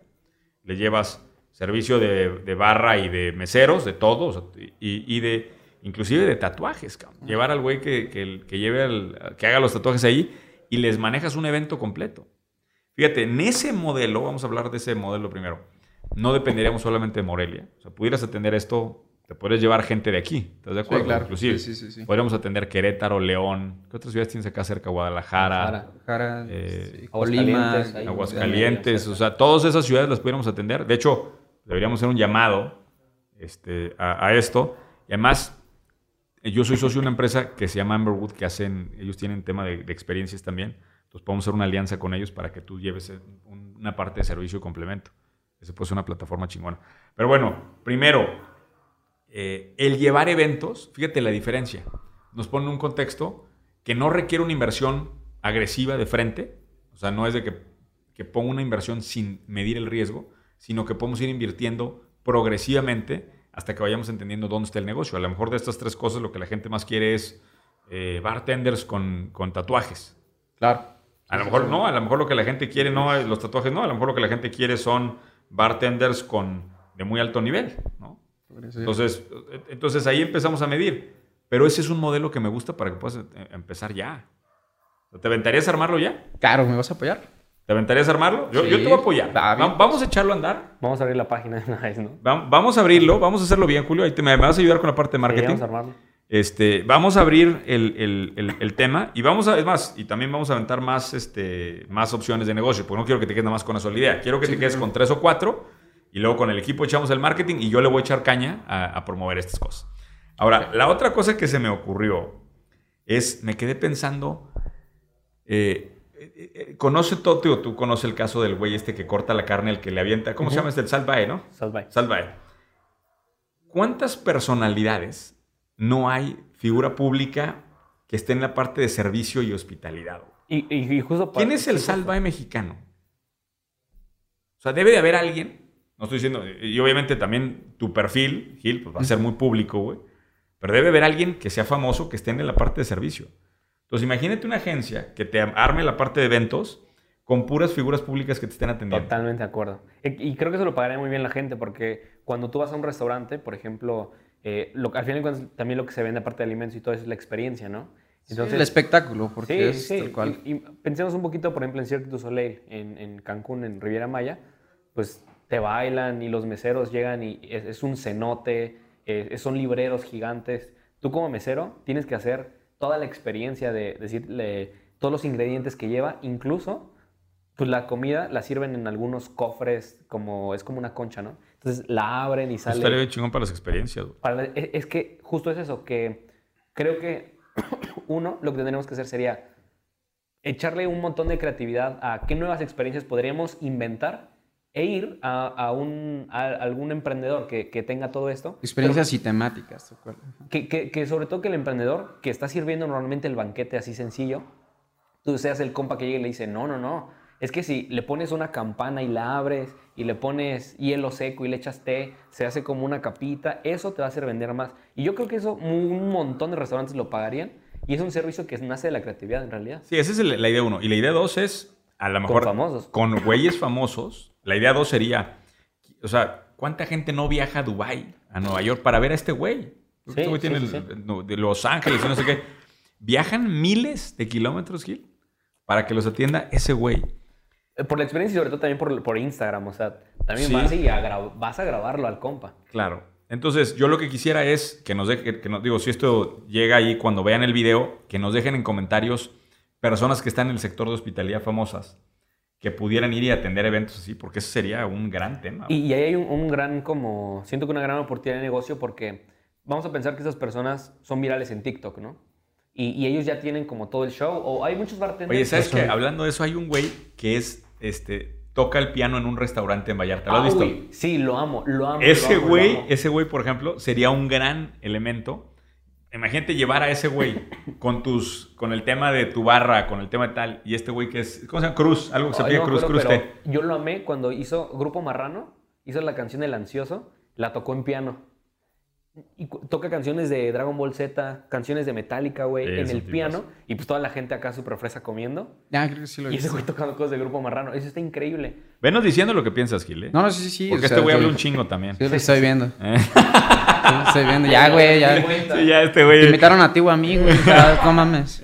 les llevas servicio de, de barra y de meseros, de todo, o sea, y, y de, inclusive de tatuajes, cabrón. Llevar al güey que, que, que lleve al- que haga los tatuajes ahí y les manejas un evento completo. Fíjate, en ese modelo, vamos a hablar de ese modelo primero, no dependeríamos solamente de Morelia. O sea, pudieras atender esto, te podrías llevar gente de aquí, ¿estás de acuerdo? claro. Inclusive, Sí, sí, sí, sí. podríamos atender Querétaro, León, ¿qué otras ciudades tienes acá cerca? Guadalajara, Jara. Jara, Eh, sí, Aguascalientes. Aguascalientes, o sea, todas esas ciudades las pudiéramos atender. De hecho, deberíamos hacer un llamado este, a, esto. Y además, yo soy socio de una empresa que se llama Amberwood, que hacen, ellos tienen tema de, experiencias también. Entonces podemos hacer una alianza con ellos para que tú lleves un- una parte de servicio complemento. Ese puede ser una plataforma chingona. Pero bueno, primero, eh, el llevar eventos, fíjate la diferencia. Nos pone un contexto que no requiere una inversión agresiva de frente. O sea, no es de que ponga una inversión sin medir el riesgo, sino que podemos ir invirtiendo progresivamente hasta que vayamos entendiendo dónde está el negocio. A lo mejor de estas tres cosas lo que la gente más quiere es eh, bartenders con, con tatuajes. Claro. A lo mejor no, a lo mejor lo que la gente quiere no es los tatuajes, no, a lo mejor lo que la gente quiere son bartenders con de muy alto nivel, ¿no? Entonces, eh, entonces ahí empezamos a medir. Pero ese es un modelo que me gusta para que puedas eh, empezar ya. ¿Te aventarías a armarlo ya? Claro, ¿me vas a apoyar? ¿Te aventarías a armarlo? Yo, Sí. yo te voy a apoyar. Va- vamos a echarlo a andar. Vamos a abrir la página de una vez, ¿no? Va- Vamos a abrirlo, vamos a hacerlo bien, Julio. Ahí te me vas a ayudar con la parte de Sí, marketing. vamos a armarlo. Este, vamos a abrir el, el- el- el tema y vamos a, es más, y también vamos a aventar más, este, más opciones de negocio, porque no quiero que te quedes nada más con una sola idea. Quiero que te quedes con tres o cuatro y luego con el equipo echamos el marketing y yo le voy a echar caña a, a promover estas cosas. Ahora, la otra cosa que se me ocurrió es, me quedé pensando, eh, conoce todo, tío, tú conoces el caso del güey este que corta la carne, el que le avienta, ¿cómo se llama? este? el salvae, ¿no? Salve. Salvae. ¿Cuántas personalidades no hay figura pública que esté en la parte de servicio y hospitalidad? Y, y- y justo para- ¿Quién es el justo. Salvae mexicano? O sea, debe de haber alguien. No estoy diciendo. Y obviamente también tu perfil, Gil, pues va a ser muy público, güey. Pero debe haber alguien que sea famoso que esté en la parte de servicio. Entonces, imagínate una agencia que te arme la parte de eventos con puras figuras públicas que te estén atendiendo. Totalmente de acuerdo. Y, y creo que eso lo pagaría muy bien la gente porque cuando tú vas a un restaurante, por ejemplo, eh, lo, al final de cuentas también lo que se vende aparte de alimentos y todo eso es la experiencia, ¿no? el espectáculo, porque es tal cual. Y, y pensemos un poquito, por ejemplo, en Cirque du Soleil, en, en Cancún, en Riviera Maya, pues te bailan y los meseros llegan y es, es un cenote, eh, son libreros gigantes. Tú como mesero tienes que hacer toda la experiencia de decirle todos los ingredientes que lleva, incluso pues la comida la sirven en algunos cofres, como es como una concha, ¿no? Entonces la abren y Eso sale. estaría bien chingón para las experiencias. Para- es, es que justo es eso, que creo que uno, lo que tendríamos que hacer sería echarle un montón de creatividad a qué nuevas experiencias podríamos inventar e ir a, a un, a algún emprendedor que, que tenga todo esto. Experiencias y temáticas. Que, que- que sobre todo que el emprendedor que está sirviendo normalmente el banquete así sencillo, tú seas el compa que llega y le dice, no, no, no, es que si le pones una campana y la abres y le pones hielo seco y le echas té, se hace como una capita, eso te va a hacer vender más. Y yo creo que eso un montón de restaurantes lo pagarían y es un servicio que nace de la creatividad en realidad. Sí, esa es la idea uno. Y la idea dos es, a lo mejor... famosos. Con güeyes famosos. La idea dos sería, o sea, ¿cuánta gente no viaja a Dubái, a Nueva York, para ver a este güey? Este güey tiene el- no, de Los Ángeles y no sé qué. Viajan miles de kilómetros, Gil, para que los atienda ese güey. Eh, Por la experiencia y sobre todo también por, por Instagram, o sea, también Sí. vas, y a gra- vas a grabarlo al compa. Claro. Entonces, yo lo que quisiera es que nos dejen, que nos, digo, si esto llega ahí cuando vean el video, que nos dejen en comentarios personas que están en el sector de hospitalidad famosas, que pudieran ir y atender eventos así, porque ese sería un gran tema. Y, y ahí hay un, un gran, como, siento que una gran oportunidad de negocio porque vamos a pensar que esas personas son virales en TikTok, ¿no? y, y ellos ya tienen como todo el show. O hay muchos bartenders. Oye, ¿sabes que? Hablando de eso, hay un güey que es, este, toca el piano en un restaurante en Vallarta. ¿Lo has Ah, visto? uy, sí, lo amo, lo amo. Ese lo amo, lo güey, amo. ese güey, por ejemplo, sería un gran elemento. Imagínate llevar a ese güey con tus, con el tema de tu barra, con el tema de tal, y este güey que es, ¿cómo se llama? Cruz, algo que se Ay, pide no Cruz, acuerdo, Cruz pero T. Yo lo amé cuando hizo Grupo Marrano, hizo la canción El Ansioso, la tocó en piano. Y toca canciones de Dragon Ball Z, canciones de Metallica, güey, Sí, en el piano. Y pues toda la gente acá súper fresa comiendo. Ya, creo que sí lo Y ese güey tocando cosas de Grupo Marrano. Eso está increíble. Venos diciendo lo que piensas, Gil, ¿eh? No, no, sí, sí, sí. Porque o sea, este güey habla un chingo también. Sí, lo estoy viendo. ¿Eh? Estoy viendo. Ya, güey, ya. Sí, ya este Te güey. invitaron a ti o a mí, güey. No mames.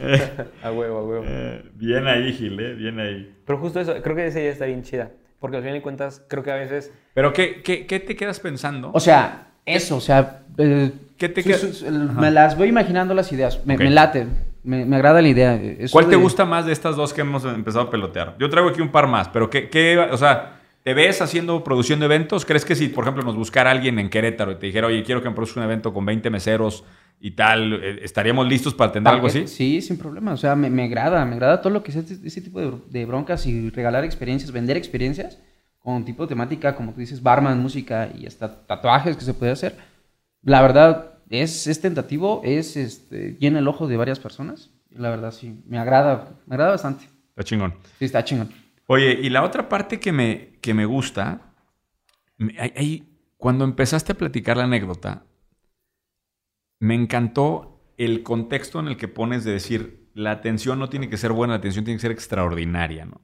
A huevo, a huevo. Eh, bien ahí, Gil, ¿eh? Bien ahí. Pero justo eso, creo que esa idea está bien chida. Porque al final de cuentas, creo que a veces. Pero, ¿qué, qué, qué te quedas pensando? O sea, eso, o sea. eh, ¿Qué te su- su- me las voy imaginando las ideas. Me, Ok. me late. Me, me agrada la idea. Eso ¿Cuál te de- gusta más de estas dos que hemos empezado a pelotear? Yo traigo aquí un par más, pero ¿qué, qué, o sea, ¿te ves haciendo producción de eventos? ¿Crees que si, por ejemplo, nos buscara alguien en Querétaro y te dijera, oye, quiero que me produzca un evento con 20 meseros y tal, eh, ¿estaríamos listos para atender algo así? Sí, sin problema. O sea, me, me agrada. Me agrada todo lo que es este, este tipo de, de broncas y regalar experiencias, vender experiencias con tipo de temática, como tú dices, barman, música y hasta tatuajes que se puede hacer. La verdad, es, es tentativo, es este, llena el ojo de varias personas. La verdad, sí, me agrada, me agrada bastante. Está chingón. Sí, está chingón. Oye, y la otra parte que me, que me gusta, hay- cuando empezaste a platicar la anécdota, me encantó el contexto en el que pones de decir, la atención no tiene que ser buena, la atención tiene que ser extraordinaria, ¿no?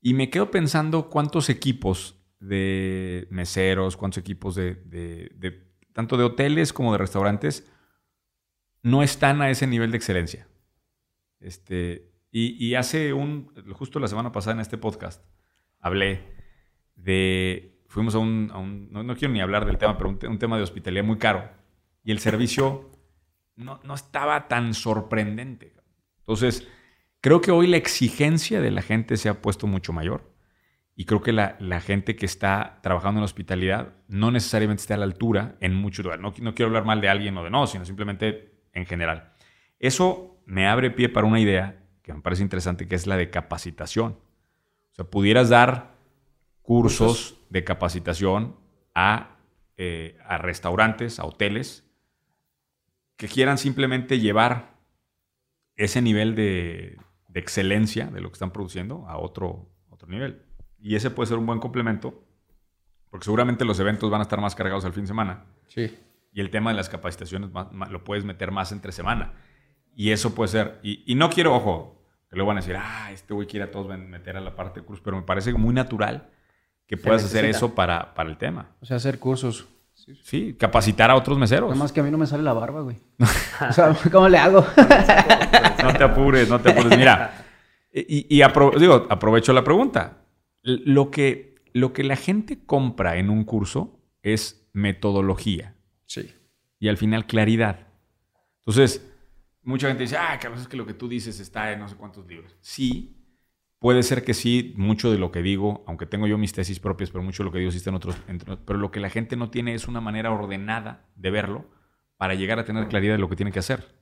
Y me quedo pensando cuántos equipos de meseros, cuántos equipos de- de- tanto de hoteles como de restaurantes, no están a ese nivel de excelencia. Este, y, hace un, justo la semana pasada en este podcast, hablé de, fuimos a un, no, no quiero ni hablar del tema, pero un, te- un tema de hospitalidad muy caro. Y el servicio no, no estaba tan sorprendente. Entonces, creo que hoy la exigencia de la gente se ha puesto mucho mayor. Y creo que la, la gente que está trabajando en hospitalidad no necesariamente está a la altura en muchos lugares. No, no quiero hablar mal de alguien o de no, sino simplemente en general. Eso me abre pie para una idea que me parece interesante, que es la de capacitación. O sea, pudieras dar cursos de capacitación a, eh, a restaurantes, a hoteles, que quieran simplemente llevar ese nivel de, de excelencia de lo que están produciendo a otro, otro nivel. Y ese puede ser un buen complemento, porque seguramente los eventos van a estar más cargados al fin de semana. Sí. Y el tema de las capacitaciones más- más- lo puedes meter más entre semana. Y eso puede ser. Y, y no quiero, ojo, que luego van a decir, ah, este güey quiere a todos meter a la parte de cruz, pero me parece muy natural que puedas hacer eso para, para el tema. O sea, hacer cursos. Sí, capacitar a otros meseros. Nada más que a mí no me sale la barba, güey. o sea, ¿cómo le hago? No te apures, no te apures. Mira, y, y apro- digo, aprovecho la pregunta. Lo que, lo que la gente compra en un curso es metodología. sí. y al final claridad. Entonces, mucha gente dice, ah, cabrón, es que lo que tú dices está en no sé cuántos libros. Sí, puede ser que sí, mucho de lo que digo, aunque tengo yo mis tesis propias, pero mucho de lo que digo está en otros, entre- pero lo que la gente no tiene es una manera ordenada de verlo para llegar a tener claridad de lo que tiene que hacer.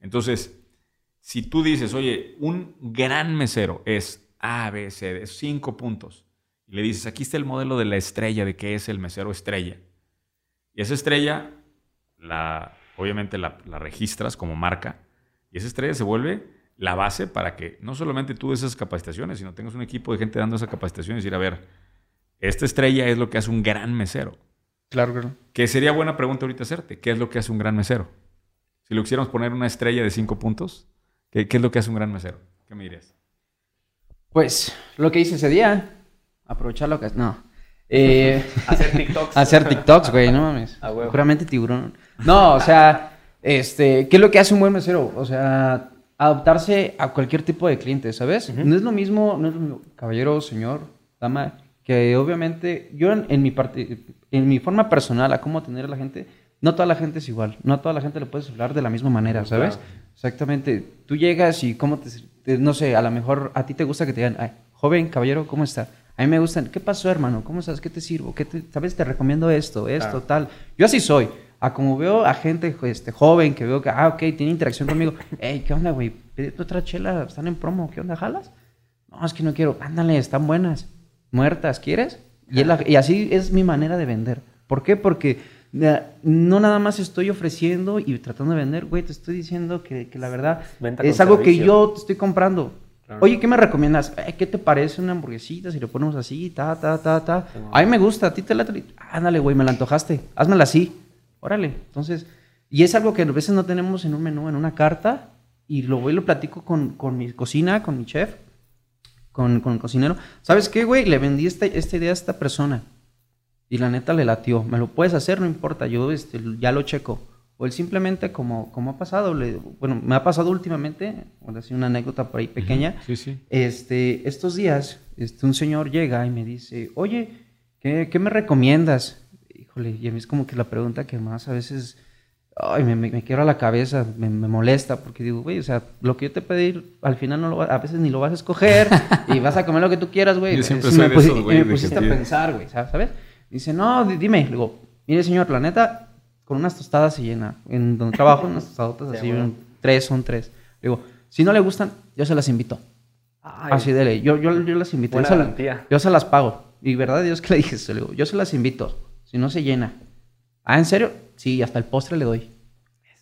Entonces, si tú dices, oye, un gran mesero es A, B, C, D, cinco puntos, y le dices, aquí está el modelo de la estrella, de qué es el mesero estrella, y esa estrella, la, obviamente la, la registras como marca, y esa estrella se vuelve la base para que no solamente tú des esas capacitaciones, sino tengas un equipo de gente dando esa capacitación y decir, a ver, esta estrella es lo que hace un gran mesero. Claro, claro. Que sería buena pregunta ahorita hacerte. ¿Qué es lo que hace un gran mesero? Si lo quisiéramos poner una estrella de cinco puntos, ¿qué, qué es lo que hace un gran mesero? ¿Qué me dirías? Pues, lo que hice ese día, aprovechar lo que... No. Eh, Hacer TikToks. hacer TikToks, güey, no mames. A huevo. Puramente tiburón. No, o sea, este, ¿qué es lo que hace un buen mesero? O sea, adaptarse a cualquier tipo de cliente, ¿sabes? No es lo mismo, no es lo mismo, caballero, señor, dama, que obviamente yo en, en mi parte, en mi forma personal a cómo atender a la gente, no toda la gente es igual, no a toda la gente le puedes hablar de la misma manera, ¿sabes? Claro. Exactamente. Tú llegas y cómo te, te- no sé, a lo mejor a ti te gusta que te digan, "Ay, joven, caballero, ¿cómo está? A mí me gustan, ¿qué pasó, hermano? ¿Cómo estás? ¿Qué te sirvo? ¿Qué te, sabes? Te recomiendo esto, esto, Claro. tal. Yo así soy. A como veo a gente este, joven que veo que, ah, ok, tiene interacción conmigo. Ey, ¿qué onda, güey? Pídete otra chela, están en promo, ¿qué onda, jalas? No, es que no quiero. Ándale, están buenas. Muertas, ¿quieres? Y, la- y así es mi manera de vender. ¿Por qué? Porque eh, no nada más estoy ofreciendo y tratando de vender, güey, te estoy diciendo que, que la verdad Venta es algo que servicio. yo te estoy comprando. Claro. Oye, ¿qué me recomiendas? Eh, ¿Qué te parece una hamburguesita si le ponemos así, ta, ta, ta, ta? Sí, A mí me gusta, a ti te late. Ándale, güey, me la antojaste. Házmela así. Órale. Entonces, y es algo que a veces no tenemos en un menú, en una carta, y lo voy y lo platico con, con mi cocina, con mi chef, con, con el cocinero. ¿Sabes qué, güey? Le vendí esta, esta idea a esta persona. Y la neta le latió. Me lo puedes hacer, no importa, yo este, ya lo checo. O él simplemente, como, como ha pasado, le- bueno, me ha pasado últimamente, voy a decir una anécdota por ahí pequeña. Sí, sí. Este, estos días, este, un señor llega y me dice, oye, ¿qué, qué me recomiendas? Híjole, y a mí es como que la pregunta que más a veces, ay, me, me, me quiebra la cabeza, me, me molesta, porque digo, güey, o sea, lo que yo te pedí, al final no lo va- a veces ni lo vas a escoger y vas a comer lo que tú quieras, güey. Yo siempre soy me de pusi- esos, y güey, me pusiste a pensar, güey, ¿sabes? Dice, no, di- dime, le digo, mire señor, la neta, con unas tostadas se llena. En donde trabajo, unas tostadotas Sí, así, bueno. tres, son tres. Le digo, si no le gustan, yo se las invito. Ay, Así de ley. Yo, yo, yo las invito. Yo Buena se, garantía. yo se las pago. Y verdad Dios que le dije eso. Le digo, yo se las invito. Si no se llena. Ah, ¿en serio? Sí, hasta el postre le doy.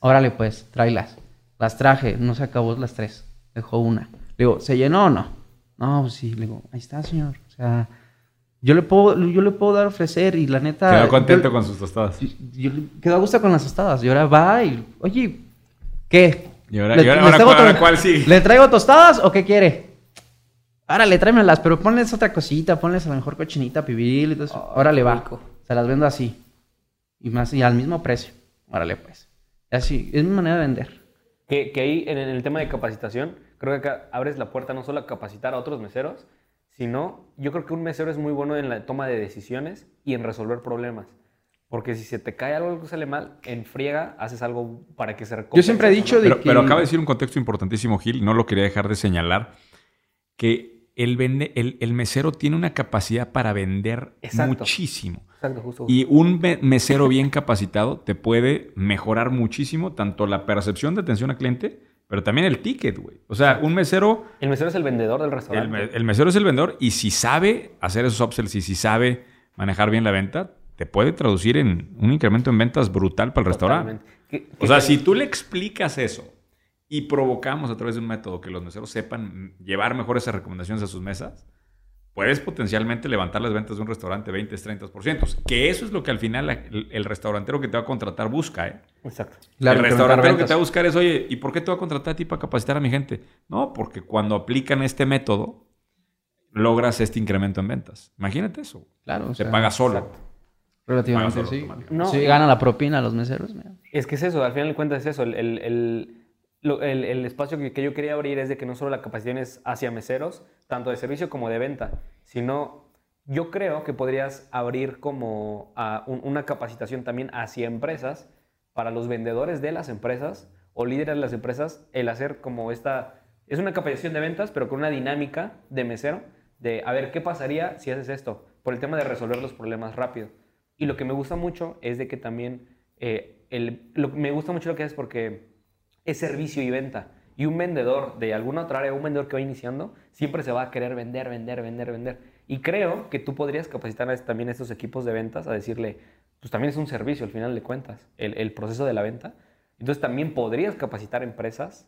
Órale, pues, tráelas. Las traje. No se acabó las tres. Dejó una. Le digo, ¿se llenó o no? No, pues sí. Le digo, ahí está, señor. O sea, yo le puedo, yo le puedo dar a ofrecer y la neta... Quedó contento yo- con sus tostadas. yo- yo le- quedó a gusto con las tostadas. Y ahora va y, oye, ¿qué? Y ahora- ¿Le- y ahora- ahora traigo cuál- ahora cuál sigue? ¿Le traigo tostadas o qué quiere? Árale, tráemelas, pero ponles otra cosita, ponles a lo mejor cochinita, pibil y todo eso. Órale, va. rico. Se las vendo así. Y más, y al mismo precio. Órale, pues. Así, es mi manera de vender. Que, que ahí en, el tema de capacitación, creo que acá abres la puerta no solo a capacitar a otros meseros, sino yo creo que un mesero es muy bueno en la toma de decisiones y en resolver problemas. Porque si se te cae algo que sale mal, en friega haces algo para que se recompense. Yo siempre he dicho ¿no? de Pero, que... pero acaba de decir un contexto importantísimo, Gil, no lo quería dejar de señalar, que el, vende- el, el mesero tiene una capacidad para vender Exacto. muchísimo. Exacto, justo. Y un me- mesero bien capacitado te puede mejorar muchísimo tanto la percepción de atención al cliente, pero también el ticket, güey. O sea, un mesero, El mesero es el vendedor del el, restaurante. el mesero es el vendedor y si sabe hacer esos upsells y si sabe manejar bien la venta, te puede traducir en un incremento en ventas brutal para el restaurante. O sea, si tú le explicas eso y provocamos a través de un método que los meseros sepan llevar mejor esas recomendaciones a sus mesas, puedes potencialmente levantar las ventas de un restaurante 20, 30%. Que eso es lo que al final el, el restaurantero que te va a contratar busca, ¿eh? Exacto. Claro, el restaurantero que te va a buscar es, oye, ¿y por qué te va a contratar a ti para capacitar a mi gente? No, porque cuando aplican este método, logras este incremento en ventas. Imagínate eso. Claro, o Se sea, paga solo. exacto. Relativamente, Paga solo sí. No. Sí, gana la propina a los meseros. mira. Es que es eso, al final de cuentas es eso. El, el- el- el- espacio que, yo quería abrir es de que no solo la capacitación es hacia meseros, tanto de servicio como de venta, sino yo creo que podrías abrir como una capacitación también hacia empresas, para los vendedores de las empresas o líderes de las empresas, el hacer como esta... Es una capacitación de ventas, pero con una dinámica de mesero, de a ver qué pasaría si haces esto, por el tema de resolver los problemas rápido. Y lo que me gusta mucho es de que también, eh, el, me gusta mucho lo que haces porque es servicio y venta. Y un vendedor de alguna otra área, un vendedor que va iniciando, siempre se va a querer vender, vender, vender, vender. Y creo que tú podrías capacitar a- también a estos equipos de ventas a decirle, pues también es un servicio al final de cuentas, el, proceso de la venta. Entonces también podrías capacitar empresas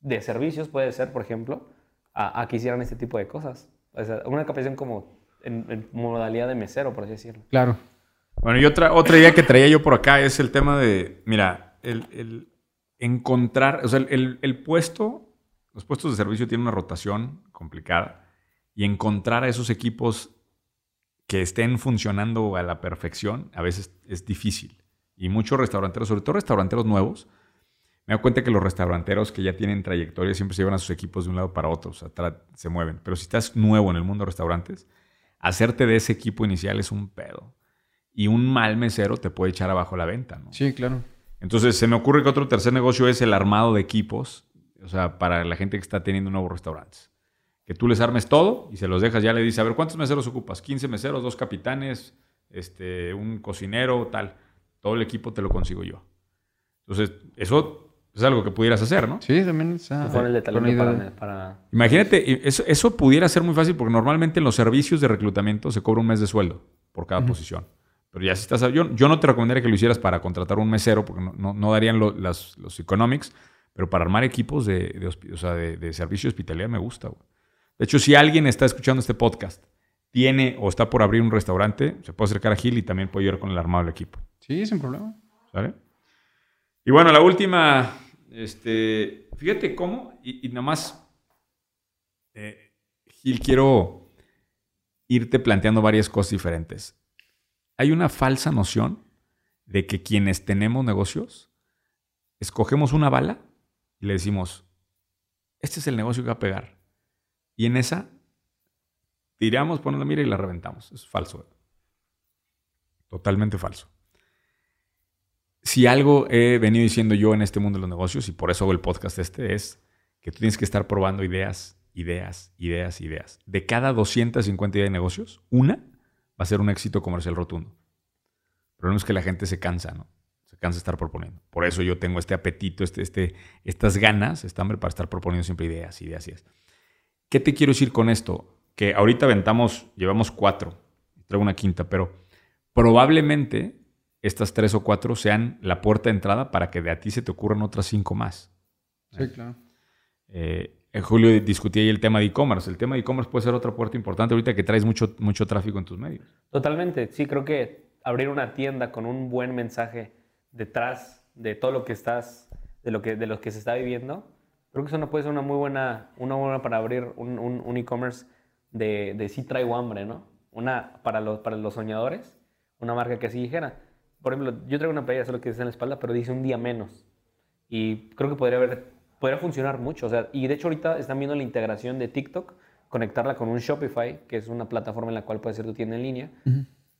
de servicios, puede ser, por ejemplo, a, que hicieran este tipo de cosas. O sea, una capacitación como en, modalidad de mesero, por así decirlo. Claro. Bueno, y otra, otra idea que traía yo por acá es el tema de, mira, el encontrar, o sea, el, el- puesto, los puestos de servicio tienen una rotación complicada y encontrar a esos equipos que estén funcionando a la perfección a veces es difícil. Y muchos restauranteros, sobre todo restauranteros nuevos, me doy cuenta que los restauranteros que ya tienen trayectoria siempre se llevan a sus equipos de un lado para otro, o sea, se mueven. Pero si estás nuevo en el mundo de restaurantes, hacerte de ese equipo inicial es un pedo. Y un mal mesero te puede echar abajo la venta, ¿no? Sí, claro. Entonces, se me ocurre que otro tercer negocio es el armado de equipos, o sea, para la gente que está teniendo nuevos restaurantes. Que tú les armes todo y se los dejas, ya le dices, a ver, ¿cuántos meseros ocupas? 15 meseros, dos capitanes, este, un cocinero, tal. todo el equipo te lo consigo yo. Entonces, eso es algo que pudieras hacer, ¿no? Sí, también está. Fue el de talento buena para, para- Imagínate, eso pudiera ser muy fácil porque normalmente en los servicios de reclutamiento se cobra un mes de sueldo por cada posición. Pero ya si estás... Yo, yo no te recomendaría que lo hicieras para contratar un mesero porque no, no- no darían lo- las- los economics, pero para armar equipos de, de, o sea, de, de servicio de hospitalidad me gusta. güey. De hecho, si alguien está escuchando este podcast, tiene o está por abrir un restaurante, se puede acercar a Gil y también puede ayudar con el armado del equipo. Sí, sin problema. ¿Sale? Y bueno, la última, este, fíjate cómo, y, y nada más, eh, Gil, quiero irte planteando varias cosas diferentes. Hay una falsa noción de que quienes tenemos negocios, escogemos una bala y le decimos, este es el negocio que va a pegar. Y en esa, tiramos, ponemos la mira y la reventamos. Es falso. Totalmente falso si algo he venido diciendo yo en este mundo de los negocios, y por eso hago el podcast este, es que tú tienes que estar probando ideas, ideas, ideas, ideas. De cada 250 ideas de negocios, una va a ser un éxito comercial rotundo. El problema es que la gente se cansa, ¿no? Se cansa de estar proponiendo. Por eso yo tengo este apetito, este, este, estas ganas, esta hambre para estar proponiendo siempre ideas, ideas, ideas. ¿Qué te quiero decir con esto? Que ahorita aventamos, llevamos cuatro, traigo una quinta, pero probablemente estas tres o cuatro sean la puerta de entrada para que de a ti se te ocurran otras cinco más. Sí, claro. Eh, en julio discutí ahí el tema de e-commerce. El tema de e-commerce puede ser otra puerta importante ahorita que traes mucho, mucho tráfico en tus medios. Totalmente, sí, creo que abrir una tienda con un buen mensaje detrás de todo lo que estás, de lo que, de lo que se está viviendo, creo que eso no puede ser una muy buena, una buena para abrir un, un- un e-commerce de, de sí traigo hambre, ¿no? Una para los, para los soñadores, una marca que así dijera. Por ejemplo, yo traigo una playera, solo que dice en la espalda, pero dice un día menos. Y creo que podría haber, podría funcionar mucho. O sea, y de hecho ahorita están viendo la integración de TikTok, conectarla con un Shopify, que es una plataforma en la cual puedes hacer tu tienda en línea.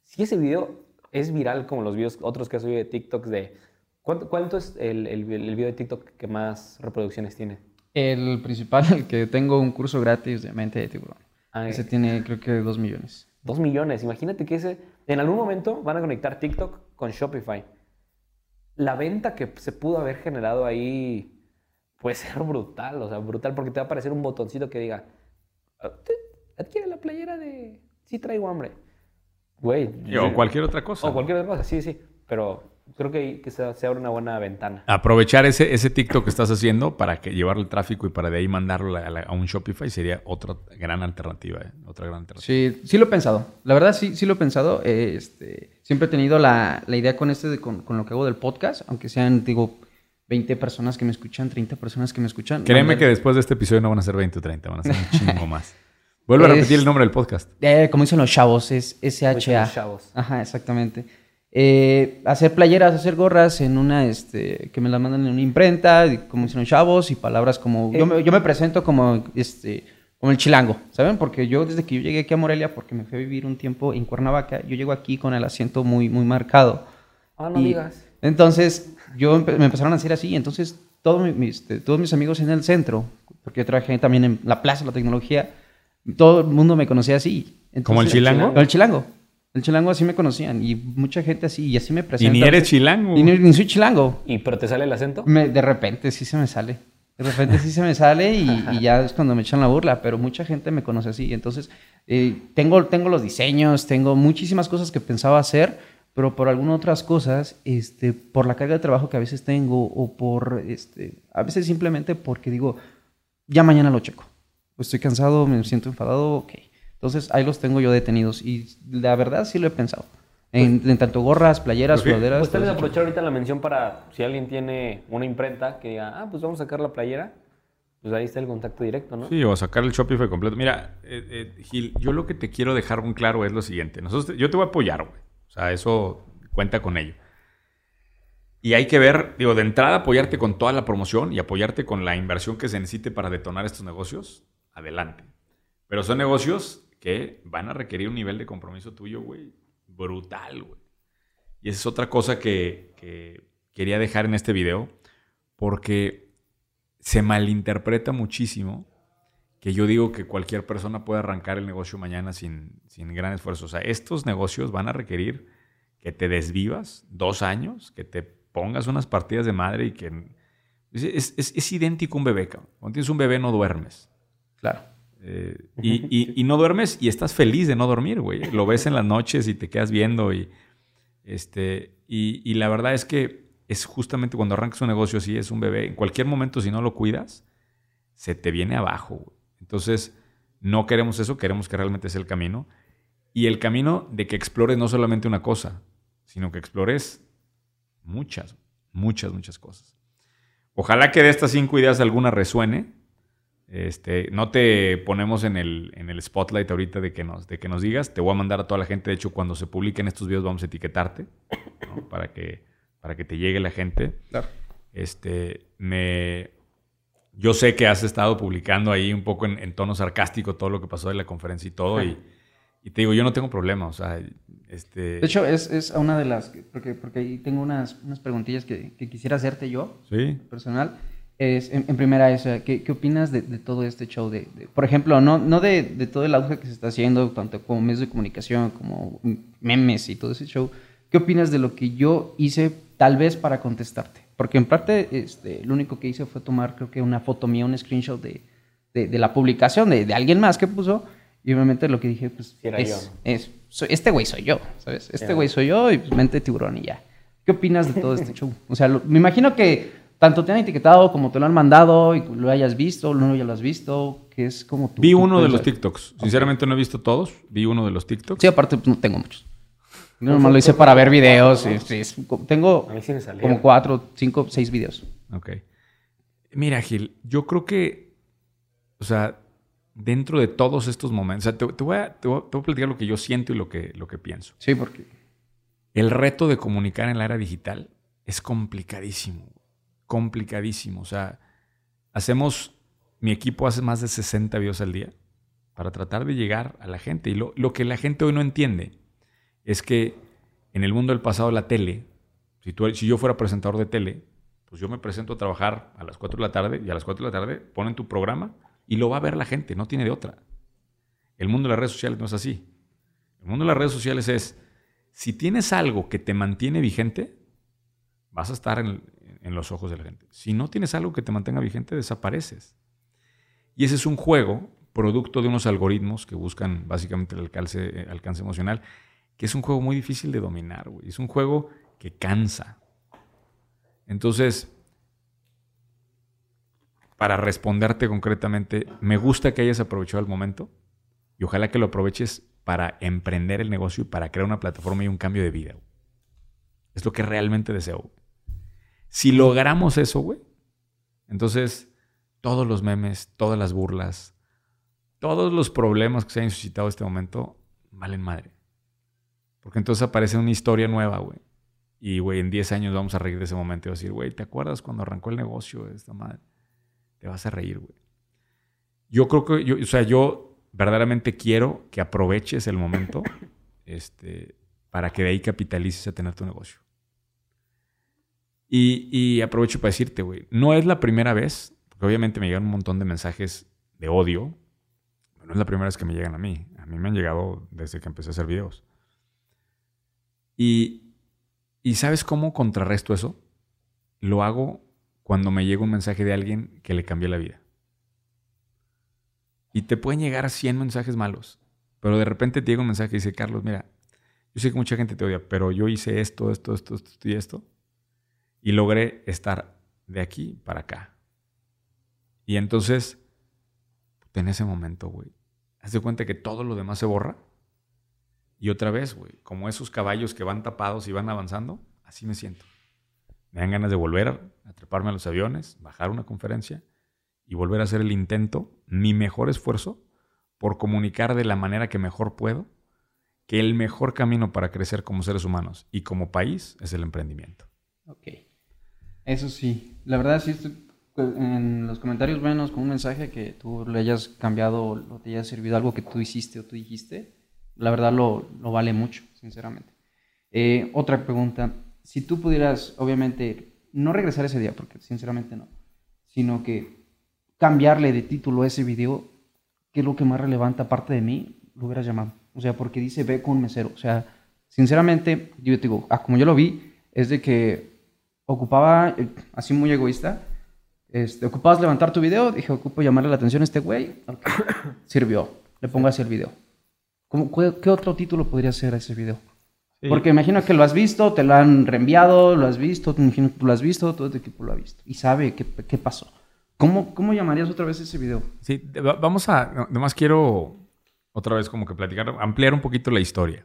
Si ese video es viral como los videos otros que has subido de TikTok de... ¿Cuánto, cuánto es el, el, el video de TikTok que más reproducciones tiene? El principal, el que tengo un curso gratis de mente de tiburón. Ah, Ese tiene creo que dos millones. Dos millones. Imagínate que ese, en algún momento van a conectar TikTok con Shopify. La venta que se pudo haber generado ahí puede ser brutal, o sea, brutal, porque te va a aparecer un botoncito que diga, "Ah, adquiere la playera de Si traigo hambre. Güey. O cualquier otra cosa. O cualquier otra cosa, sí, sí. Pero creo que, ahí que se, se abre una buena ventana. Aprovechar ese, ese TikTok que estás haciendo para que llevarle el tráfico y para de ahí mandarlo a, un Shopify sería otra gran alternativa. ¿eh? Otra gran alternativa. Sí, sí lo he pensado. La verdad, sí, sí lo he pensado. Eh, este, siempre he tenido la, la idea con este, de- con, con lo que hago del podcast, aunque sean, digo, 20 personas que me escuchan, 30 personas que me escuchan. Créeme Mandar- que después de este episodio no van a ser 20 o 30, van a ser un chingo más. Vuelve a repetir el nombre del podcast. Eh, como dicen los chavos, es SHA. los chavos. Ajá, exactamente. Eh, hacer playeras, hacer gorras en una, este, que me las mandan en una imprenta, como dicen los chavos, y palabras como... Yo, me, yo me presento como, este, como el chilango, ¿saben? Porque yo desde que yo llegué aquí a Morelia, porque me fui a vivir un tiempo en Cuernavaca, yo llego aquí con el acento muy, muy marcado. Ah, no Y digas. Entonces, yo empe- me empezaron a decir así. Entonces, todos mi- mis, este, todos mis amigos en el centro, porque yo trabajé también en la Plaza de la Tecnología, todo el mundo me conocía así. ¿Como el chilango? El chilango. El chilango así me conocían. Y mucha gente así, y así me Y presentan. ni eres chilango. Y ni, ni soy chilango. ¿Y pero te sale el acento? Me- de repente sí se me sale. De repente sí se me sale y, y ya es cuando me echan la burla, pero mucha gente me conoce así. Entonces, eh, tengo, tengo los diseños, tengo muchísimas cosas que pensaba hacer, pero por algunas otras cosas, este, por la carga de trabajo que a veces tengo o por, este, a veces simplemente porque digo, ya mañana lo checo. Estoy cansado, me siento enfadado, ok. Entonces, ahí los tengo yo detenidos y la verdad sí lo he pensado. En, en tanto gorras, playeras, Pues, sudaderas. Pues tal vez aprovechar ahorita la mención para si alguien tiene una imprenta que diga, ah, pues vamos a sacar la playera, pues ahí está el contacto directo, ¿no? Sí, o sacar el Shopify completo. Mira, eh, eh, Gil, yo lo que te quiero dejar un claro es lo siguiente. Nosotros, yo te voy a apoyar, güey. O sea, eso cuenta con ello. Y hay que ver, digo, de entrada apoyarte con toda la promoción y apoyarte con la inversión que se necesite para detonar estos negocios. Adelante. Pero son negocios que van a requerir un nivel de compromiso tuyo, güey, brutal, güey. Y esa es otra cosa que, que quería dejar en este video, porque se malinterpreta muchísimo que yo digo que cualquier persona puede arrancar el negocio mañana sin, sin gran esfuerzo. O sea, estos negocios van a requerir que te desvivas dos años, que te pongas unas partidas de madre y que... Es, es, es idéntico a un bebé, cabrón. Cuando tienes un bebé no duermes. Claro. Eh, y, y- y no duermes y estás feliz de no dormir, güey. Lo ves en las noches y te quedas viendo y... Este, y, y la verdad es que es justamente cuando arrancas un negocio así, es un bebé. En cualquier momento, si no lo cuidas, se te viene abajo. güey. Entonces, no queremos eso, queremos que realmente sea el camino. Y el camino de que explores no solamente una cosa, sino que explores muchas, muchas, muchas cosas. Ojalá que de estas cinco ideas alguna resuene. Este, no te ponemos en el, en el spotlight ahorita de que, nos, de que nos digas. Te voy a mandar a toda la gente. De hecho, cuando se publiquen estos videos vamos a etiquetarte ¿no? para, que, para que te llegue la gente. Claro. Este, me, yo sé que has estado publicando ahí un poco en, en tono sarcástico todo lo que pasó en la conferencia y todo. Y, y te digo, yo no tengo problema. O sea, este... De hecho, es, es una de las. que- Porque, porque ahí tengo unas, unas preguntillas que, que quisiera hacerte yo, sí. personal. Es, en, en primera, es, eh, ¿qué, qué opinas de, de todo este show? De, de- por ejemplo, no, no de, de todo el auge que se está haciendo, tanto como medios de comunicación, como memes y todo ese show. ¿Qué opinas de lo que yo hice, tal vez para contestarte? Porque en parte, este, lo único que hice fue tomar, creo que una foto mía, un screenshot de, de, de la publicación de, de alguien más que puso. Y obviamente lo que dije, pues, Sí, era es, yo, ¿no? es, soy- este güey soy yo, ¿sabes? Este güey soy yo y pues mente de tiburón y ya. ¿Qué opinas de todo este show? O sea, lo- me imagino que tanto te han etiquetado como te lo han mandado y lo hayas visto, no ya lo has visto, que es como tu... Vi tu uno de los TikToks. Sinceramente no he visto todos. Vi uno de los TikToks. Sí, aparte pues, no tengo muchos. Yo nomás lo hice para ver videos. y, sí, es- tengo A mí sí me salieron. como cuatro, cinco, seis videos. Ok. Mira, Gil, yo creo que, o sea, dentro de todos estos momentos, o sea, te, te voy, a, te voy a- te voy a platicar lo que yo siento y lo que, lo que pienso. Sí, porque... El reto de comunicar en la era digital es complicadísimo. Complicadísimo. O sea, hacemos, mi equipo hace más de 60 videos al día para tratar de llegar a la gente. Y lo, lo que la gente hoy no entiende es que en el mundo del pasado la tele, si, tú, si yo fuera presentador de tele, pues yo me presento a trabajar a las 4 de la tarde y a las 4 de la tarde ponen tu programa y lo va a ver la gente, no tiene de otra. El mundo de las redes sociales no es así. El mundo de las redes sociales es, si tienes algo que te mantiene vigente, vas a estar en, los ojos de la gente. Si no tienes algo que te mantenga vigente, desapareces. Y ese es un juego producto de unos algoritmos que buscan básicamente el alcance, eh, alcance emocional, que es un juego muy difícil de dominar, güey. Es un juego que cansa. Entonces, para responderte concretamente, me gusta que hayas aprovechado el momento y ojalá que lo aproveches para emprender el negocio y para crear una plataforma y un cambio de vida. güey. Es lo que realmente deseo. Si logramos eso, güey, entonces todos los memes, todas las burlas, todos los problemas que se hayan suscitado en este momento valen madre. Porque entonces aparece una historia nueva, güey. Y, güey, en 10 años vamos a reír de ese momento y decir, güey, ¿te acuerdas cuando arrancó el negocio de esta madre? Te vas a reír, güey. Yo creo que, yo, o sea, yo verdaderamente quiero que aproveches el momento este, para que de ahí capitalices a tener tu negocio. Y, y aprovecho para decirte, güey, no es la primera vez, porque obviamente me llegan un montón de mensajes de odio, pero no es la primera vez que me llegan a mí. A mí me han llegado desde que empecé a hacer videos. Y, ¿sabes cómo contrarresto eso? Lo hago cuando me llega un mensaje de alguien que le cambió la vida. Y te pueden llegar 100 mensajes malos, pero de repente te llega un mensaje y dice, Carlos, mira, yo sé que mucha gente te odia, pero yo hice esto, esto, esto, esto y esto, y logré estar de aquí para acá. Y entonces, en ese momento, güey, haz de cuenta que todo lo demás se borra. Y otra vez, güey, como esos caballos que van tapados y van avanzando, así me siento. Me dan ganas de volver a treparme a los aviones, bajar una conferencia y volver a hacer el intento, mi mejor esfuerzo, por comunicar de la manera que mejor puedo, que el mejor camino para crecer como seres humanos y como país es el emprendimiento. Ok. Eso sí. La verdad, sí, estoy- en los comentarios menos con un mensaje que tú le hayas cambiado o te haya servido algo que tú hiciste o tú dijiste. La verdad lo, lo vale mucho, sinceramente. Eh, otra pregunta. Si tú pudieras, obviamente, no regresar ese día, porque sinceramente no, sino que cambiarle de título a ese video, ¿qué es lo que más relevante aparte de mí? Lo hubieras llamado. O sea, porque dice ve con mesero. O sea, sinceramente, yo te digo, ah, como yo lo vi, es de que ocupaba, eh, así muy egoísta, este, ocupabas levantar tu video, dije, ocupo llamarle la atención a este güey, ok, sirvió, le pongo así el video. ¿Cómo- qué, qué otro título podría ser ese video? Sí. Porque imagino que lo has visto, te lo han reenviado, lo has visto, te imagino que tú lo has visto, todo tu equipo lo ha visto y sabe qué, qué pasó. ¿Cómo, ¿Cómo llamarías otra vez ese video? Sí, vamos a. no, Nomás quiero otra vez como que platicar, ampliar un poquito la historia.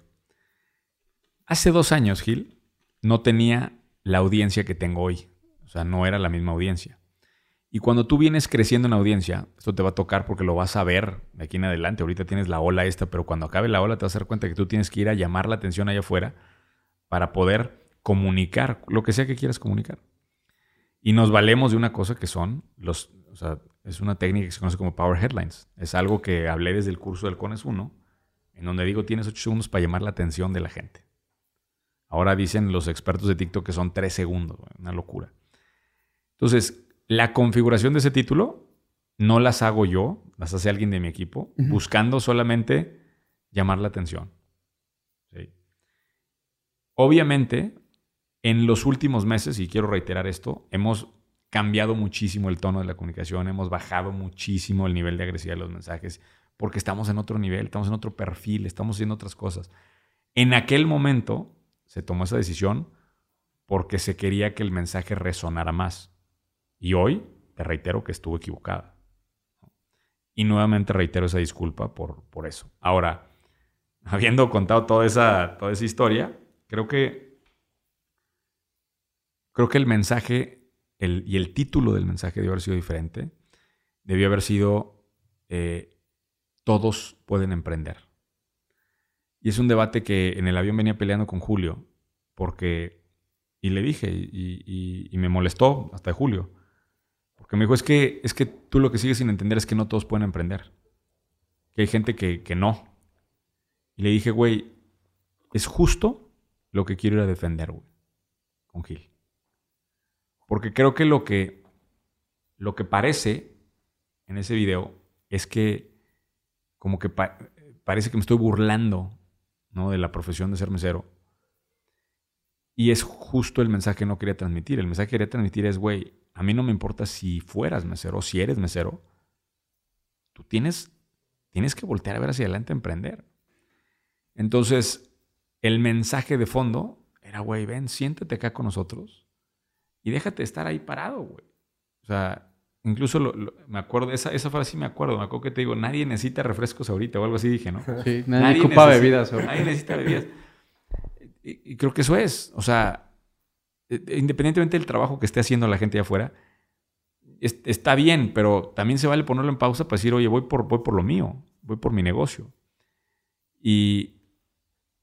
Hace dos años, Gil, no tenía la audiencia que tengo hoy. O sea, no era la misma audiencia. Y cuando tú vienes creciendo en audiencia, esto te va a tocar porque lo vas a ver de aquí en adelante. Ahorita tienes la ola esta, pero cuando acabe la ola te vas a dar cuenta que tú tienes que ir a llamar la atención allá afuera para poder comunicar lo que sea que quieras comunicar. Y nos valemos de una cosa que son los, o sea, es una técnica que se conoce como Power Headlines. Es algo que hablé desde el curso del CONES 1, en donde digo tienes 8 segundos para llamar la atención de la gente. Ahora dicen los expertos de TikTok que son 3 segundos, una locura. Entonces, la configuración de ese título no las hago yo, las hace alguien de mi equipo, buscando solamente llamar la atención. ¿Sí? Obviamente, en los últimos meses, y quiero reiterar esto, hemos cambiado muchísimo el tono de la comunicación, hemos bajado muchísimo el nivel de agresividad de los mensajes, porque estamos en otro nivel, estamos en otro perfil, estamos haciendo otras cosas. En aquel momento se tomó esa decisión porque se quería que el mensaje resonara más. Y hoy te reitero que estuvo equivocada. Y nuevamente reitero esa disculpa por, por eso. Ahora, habiendo contado toda esa, toda esa historia, creo que, creo que el mensaje el, y el título del mensaje debió haber sido diferente. Debió haber sido eh, Todos pueden emprender. Y es un debate que en el avión venía peleando con Julio, porque, y le dije, y, y- y me molestó hasta Julio, me dijo, es que, es que tú lo que sigues sin entender es que no todos pueden emprender, que hay gente que, que no. Y le dije, güey, es justo lo que quiero ir a defender, güey, con Gil. Porque creo que lo que, lo que parece en ese video es que como que pa- parece que me estoy burlando ¿no? de la profesión de ser mesero. Y es justo el mensaje que no quería transmitir. El mensaje que quería transmitir es, güey, a mí no me importa si fueras mesero o si eres mesero. Tú tienes, tienes que voltear a ver hacia adelante a emprender. Entonces, el mensaje de fondo era, güey, ven, siéntate acá con nosotros y déjate estar ahí parado, güey. O sea, incluso lo- lo- me acuerdo, esa, esa frase sí me acuerdo, me acuerdo que te digo, nadie necesita refrescos ahorita o algo así dije, ¿no? Sí, nadie, ocupa necesita- bebidas. Nadie necesita bebidas. Y, y creo que eso es. O sea, independientemente del trabajo que esté haciendo la gente allá afuera, es- está bien, pero también se vale ponerlo en pausa para decir, oye, voy por, voy por lo mío, voy por mi negocio. Y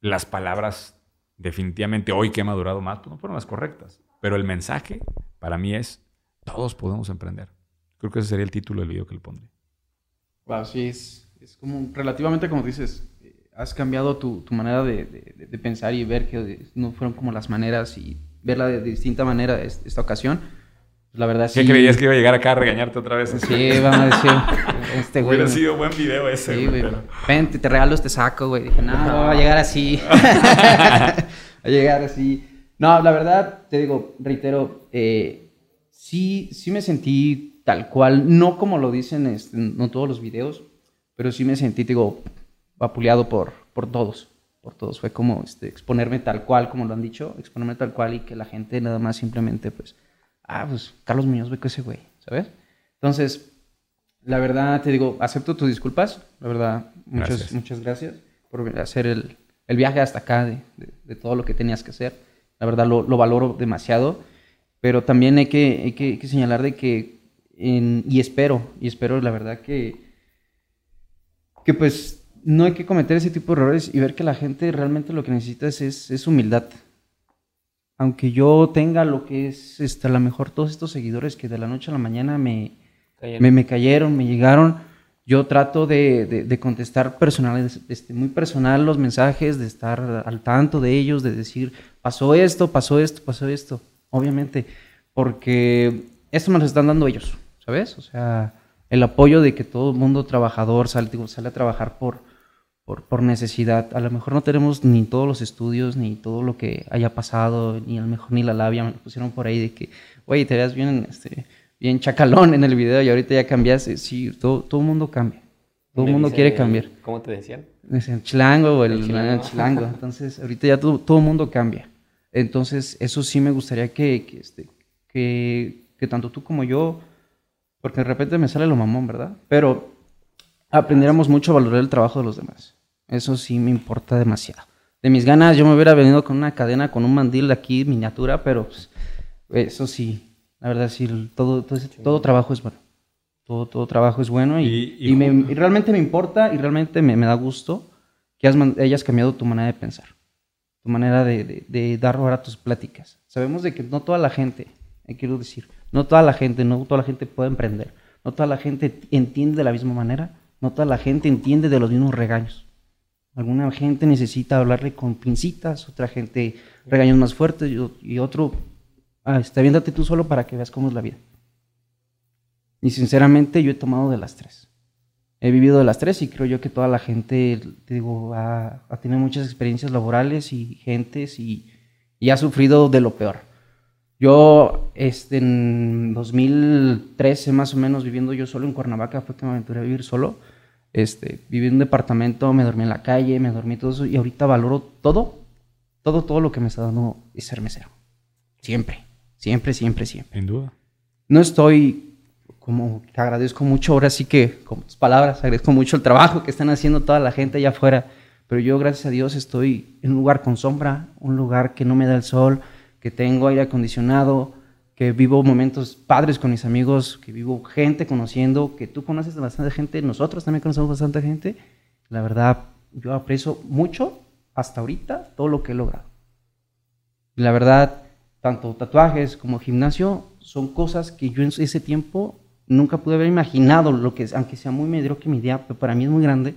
las palabras, definitivamente hoy que he madurado más, pues no fueron las correctas. Pero el mensaje para mí es, todos podemos emprender. Creo que ese sería el título del video que le pondré. Wow, sí, es, es como relativamente como dices, eh, has cambiado tu, tu manera de, de- de pensar y ver que no fueron como las maneras y verla de, distinta manera es- esta ocasión. Pues la verdad sí. ¿Qué creías que iba a llegar acá a regañarte otra vez? Sí, vamos a decir, este güey. Hubiera sido buen video ese. Sí, güey, güey. pero- Vente, te regalo este saco, güey. Dije, no, no va a llegar así. va a llegar así. No, la verdad, te digo, reitero, eh, sí, sí me sentí tal cual, no como lo dicen, este, no todos los videos, pero sí me sentí, te digo, vapuleado por, por todos. Por todos. Fue como este, exponerme tal cual, como lo han dicho, exponerme tal cual y que la gente nada más simplemente, pues, ah, pues Carlos Muñoz ve que ese güey, ¿sabes? Entonces, la verdad, te digo, acepto tus disculpas. La verdad, muchas Gracias. muchas gracias por hacer el, el viaje hasta acá de, de- de todo lo que tenías que hacer. La verdad, lo, lo valoro demasiado. Pero también hay que, hay que, hay que señalar de que, en- y espero, y espero, la verdad, que, que pues no hay que cometer ese tipo de errores y ver que la gente realmente lo que necesita es, es, es humildad. Aunque yo tenga lo que es, este, a lo mejor todos estos seguidores que de la noche a la mañana me, Cayeron. me, me cayeron, me llegaron. Yo trato de, de- de contestar personal, este, muy personal los mensajes, de estar al tanto de ellos, de decir, pasó esto, pasó esto, pasó esto. Obviamente, porque esto me lo están dando ellos, ¿sabes? O sea, el apoyo de que todo el mundo trabajador sale, sale a trabajar por, por, por necesidad. A lo mejor no tenemos ni todos los estudios, ni todo lo que haya pasado, ni a lo mejor ni la labia. Me pusieron por ahí de que, oye, te veas bien, este, bien chacalón en el video y ahorita ya cambiaste. Sí, todo, todo el mundo cambia. Todo el mundo dice, quiere cambiar. ¿Cómo te decían? El chilango o el, El chilango. el chilango. Entonces, ahorita ya todo, todo el mundo cambia. Entonces, eso sí me gustaría que, que, este, que, que tanto tú como yo, porque de repente me sale lo mamón, ¿verdad? Pero aprendiéramos mucho a valorar el trabajo de los demás. Eso sí me importa demasiado. De mis ganas, yo me hubiera venido con una cadena, con un mandil aquí, miniatura, pero pues, eso sí, la verdad sí, todo, todo, todo trabajo es bueno. Todo, todo trabajo es bueno y, Y- y y me- y realmente me importa y realmente me, me da gusto que has hayas cambiado tu manera de pensar, tu manera de, de- de dar lugar a tus pláticas. Sabemos de que no toda la gente, eh, quiero decir, no toda la gente, no toda la gente puede emprender, no toda la gente entiende de la misma manera, no toda la gente entiende de los mismos regaños. Alguna gente necesita hablarle con pincitas, otra gente regaños más fuertes y, otro, ah, está viéndote tú solo para que veas cómo es la vida. Y sinceramente yo he tomado de las tres. He vivido de las tres y creo yo que toda la gente, te digo, ha, tenido muchas experiencias laborales y gentes y, y ha sufrido de lo peor. Yo, este, en 2013 más o menos, viviendo yo solo en Cuernavaca, fue que me aventuré a vivir solo. Este, viví en un departamento, me dormí en la calle, me dormí todo eso y ahorita valoro todo, todo, todo lo que me está dando es ser mesero. Siempre, siempre, siempre, siempre Sin duda. no estoy como que agradezco mucho, ahora sí que con tus palabras, agradezco mucho el trabajo que están haciendo toda la gente allá afuera, pero yo gracias a Dios estoy en un lugar con sombra, un lugar que no me da el sol, que tengo aire acondicionado, que vivo momentos padres con mis amigos, que vivo gente conociendo, que tú conoces bastante gente, nosotros también conocemos bastante gente. La verdad, yo aprecio mucho hasta ahorita todo lo que he logrado. La verdad, tanto tatuajes como gimnasio son cosas que yo en ese tiempo nunca pude haber imaginado, lo que, aunque sea muy mediocre mi idea, pero para mí es muy grande,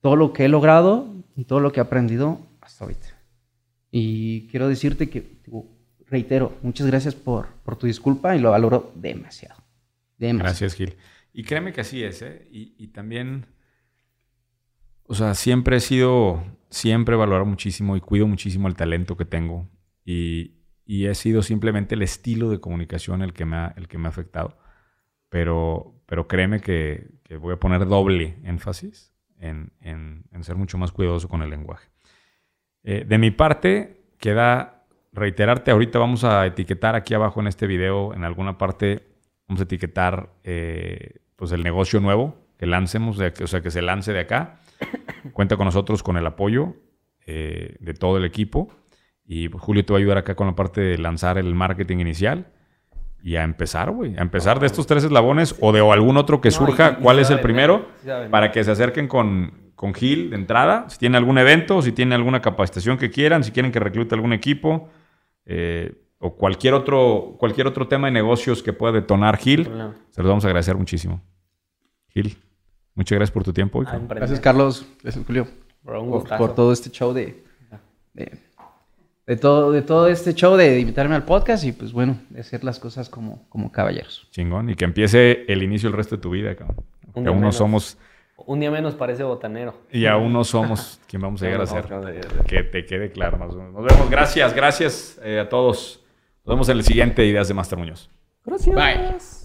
todo lo que he logrado y todo lo que he aprendido hasta ahorita. Y quiero decirte que, reitero, muchas gracias por, por tu disculpa y lo valoro demasiado. Gracias, Gil. Y créeme que así es, ¿eh? Y, y también, o sea, siempre he sido, siempre he valorado muchísimo y cuido muchísimo el talento que tengo. Y, y he sido simplemente el estilo de comunicación el que me ha, el que me ha afectado. Pero, pero créeme que, que voy a poner doble énfasis en, en- en ser mucho más cuidadoso con el lenguaje. Eh, de mi parte, queda reiterarte, ahorita vamos a etiquetar aquí abajo en este video, en alguna parte, vamos a etiquetar eh, pues el negocio nuevo que lancemos, de- o sea, que se lance de acá. Cuenta con nosotros con el apoyo eh, de todo el equipo. Y pues, Julio te va a ayudar acá con la parte de lanzar el marketing inicial. Y a empezar, güey. A empezar de estos tres eslabones o de algún otro que No, surja. y- y ¿Cuál es el primero? Para que se acerquen con, con Gil de entrada. Si tienen algún evento, si tienen alguna capacitación que quieran, si quieren que reclute algún equipo. Eh, o cualquier otro, cualquier otro tema de negocios que pueda detonar Gil. Se los vamos a agradecer muchísimo. Gil, muchas gracias por tu tiempo. Ah. Gracias, Carlos. Gracias, Julio. Bro, un por, todo este show de, de, de todo, de todo este show de invitarme al podcast y pues bueno, de hacer las cosas como, como caballeros. Chingón. Y que empiece el inicio del resto de tu vida, cabrón. Un Que aún no somos, Un día menos parece botanero. y aún no somos quien vamos a llegar a ser. Que te quede claro. Nos, nos vemos. Gracias, gracias eh, a todos. Nos vemos en el siguiente Ideas de Master Muñoz. Gracias. Bye.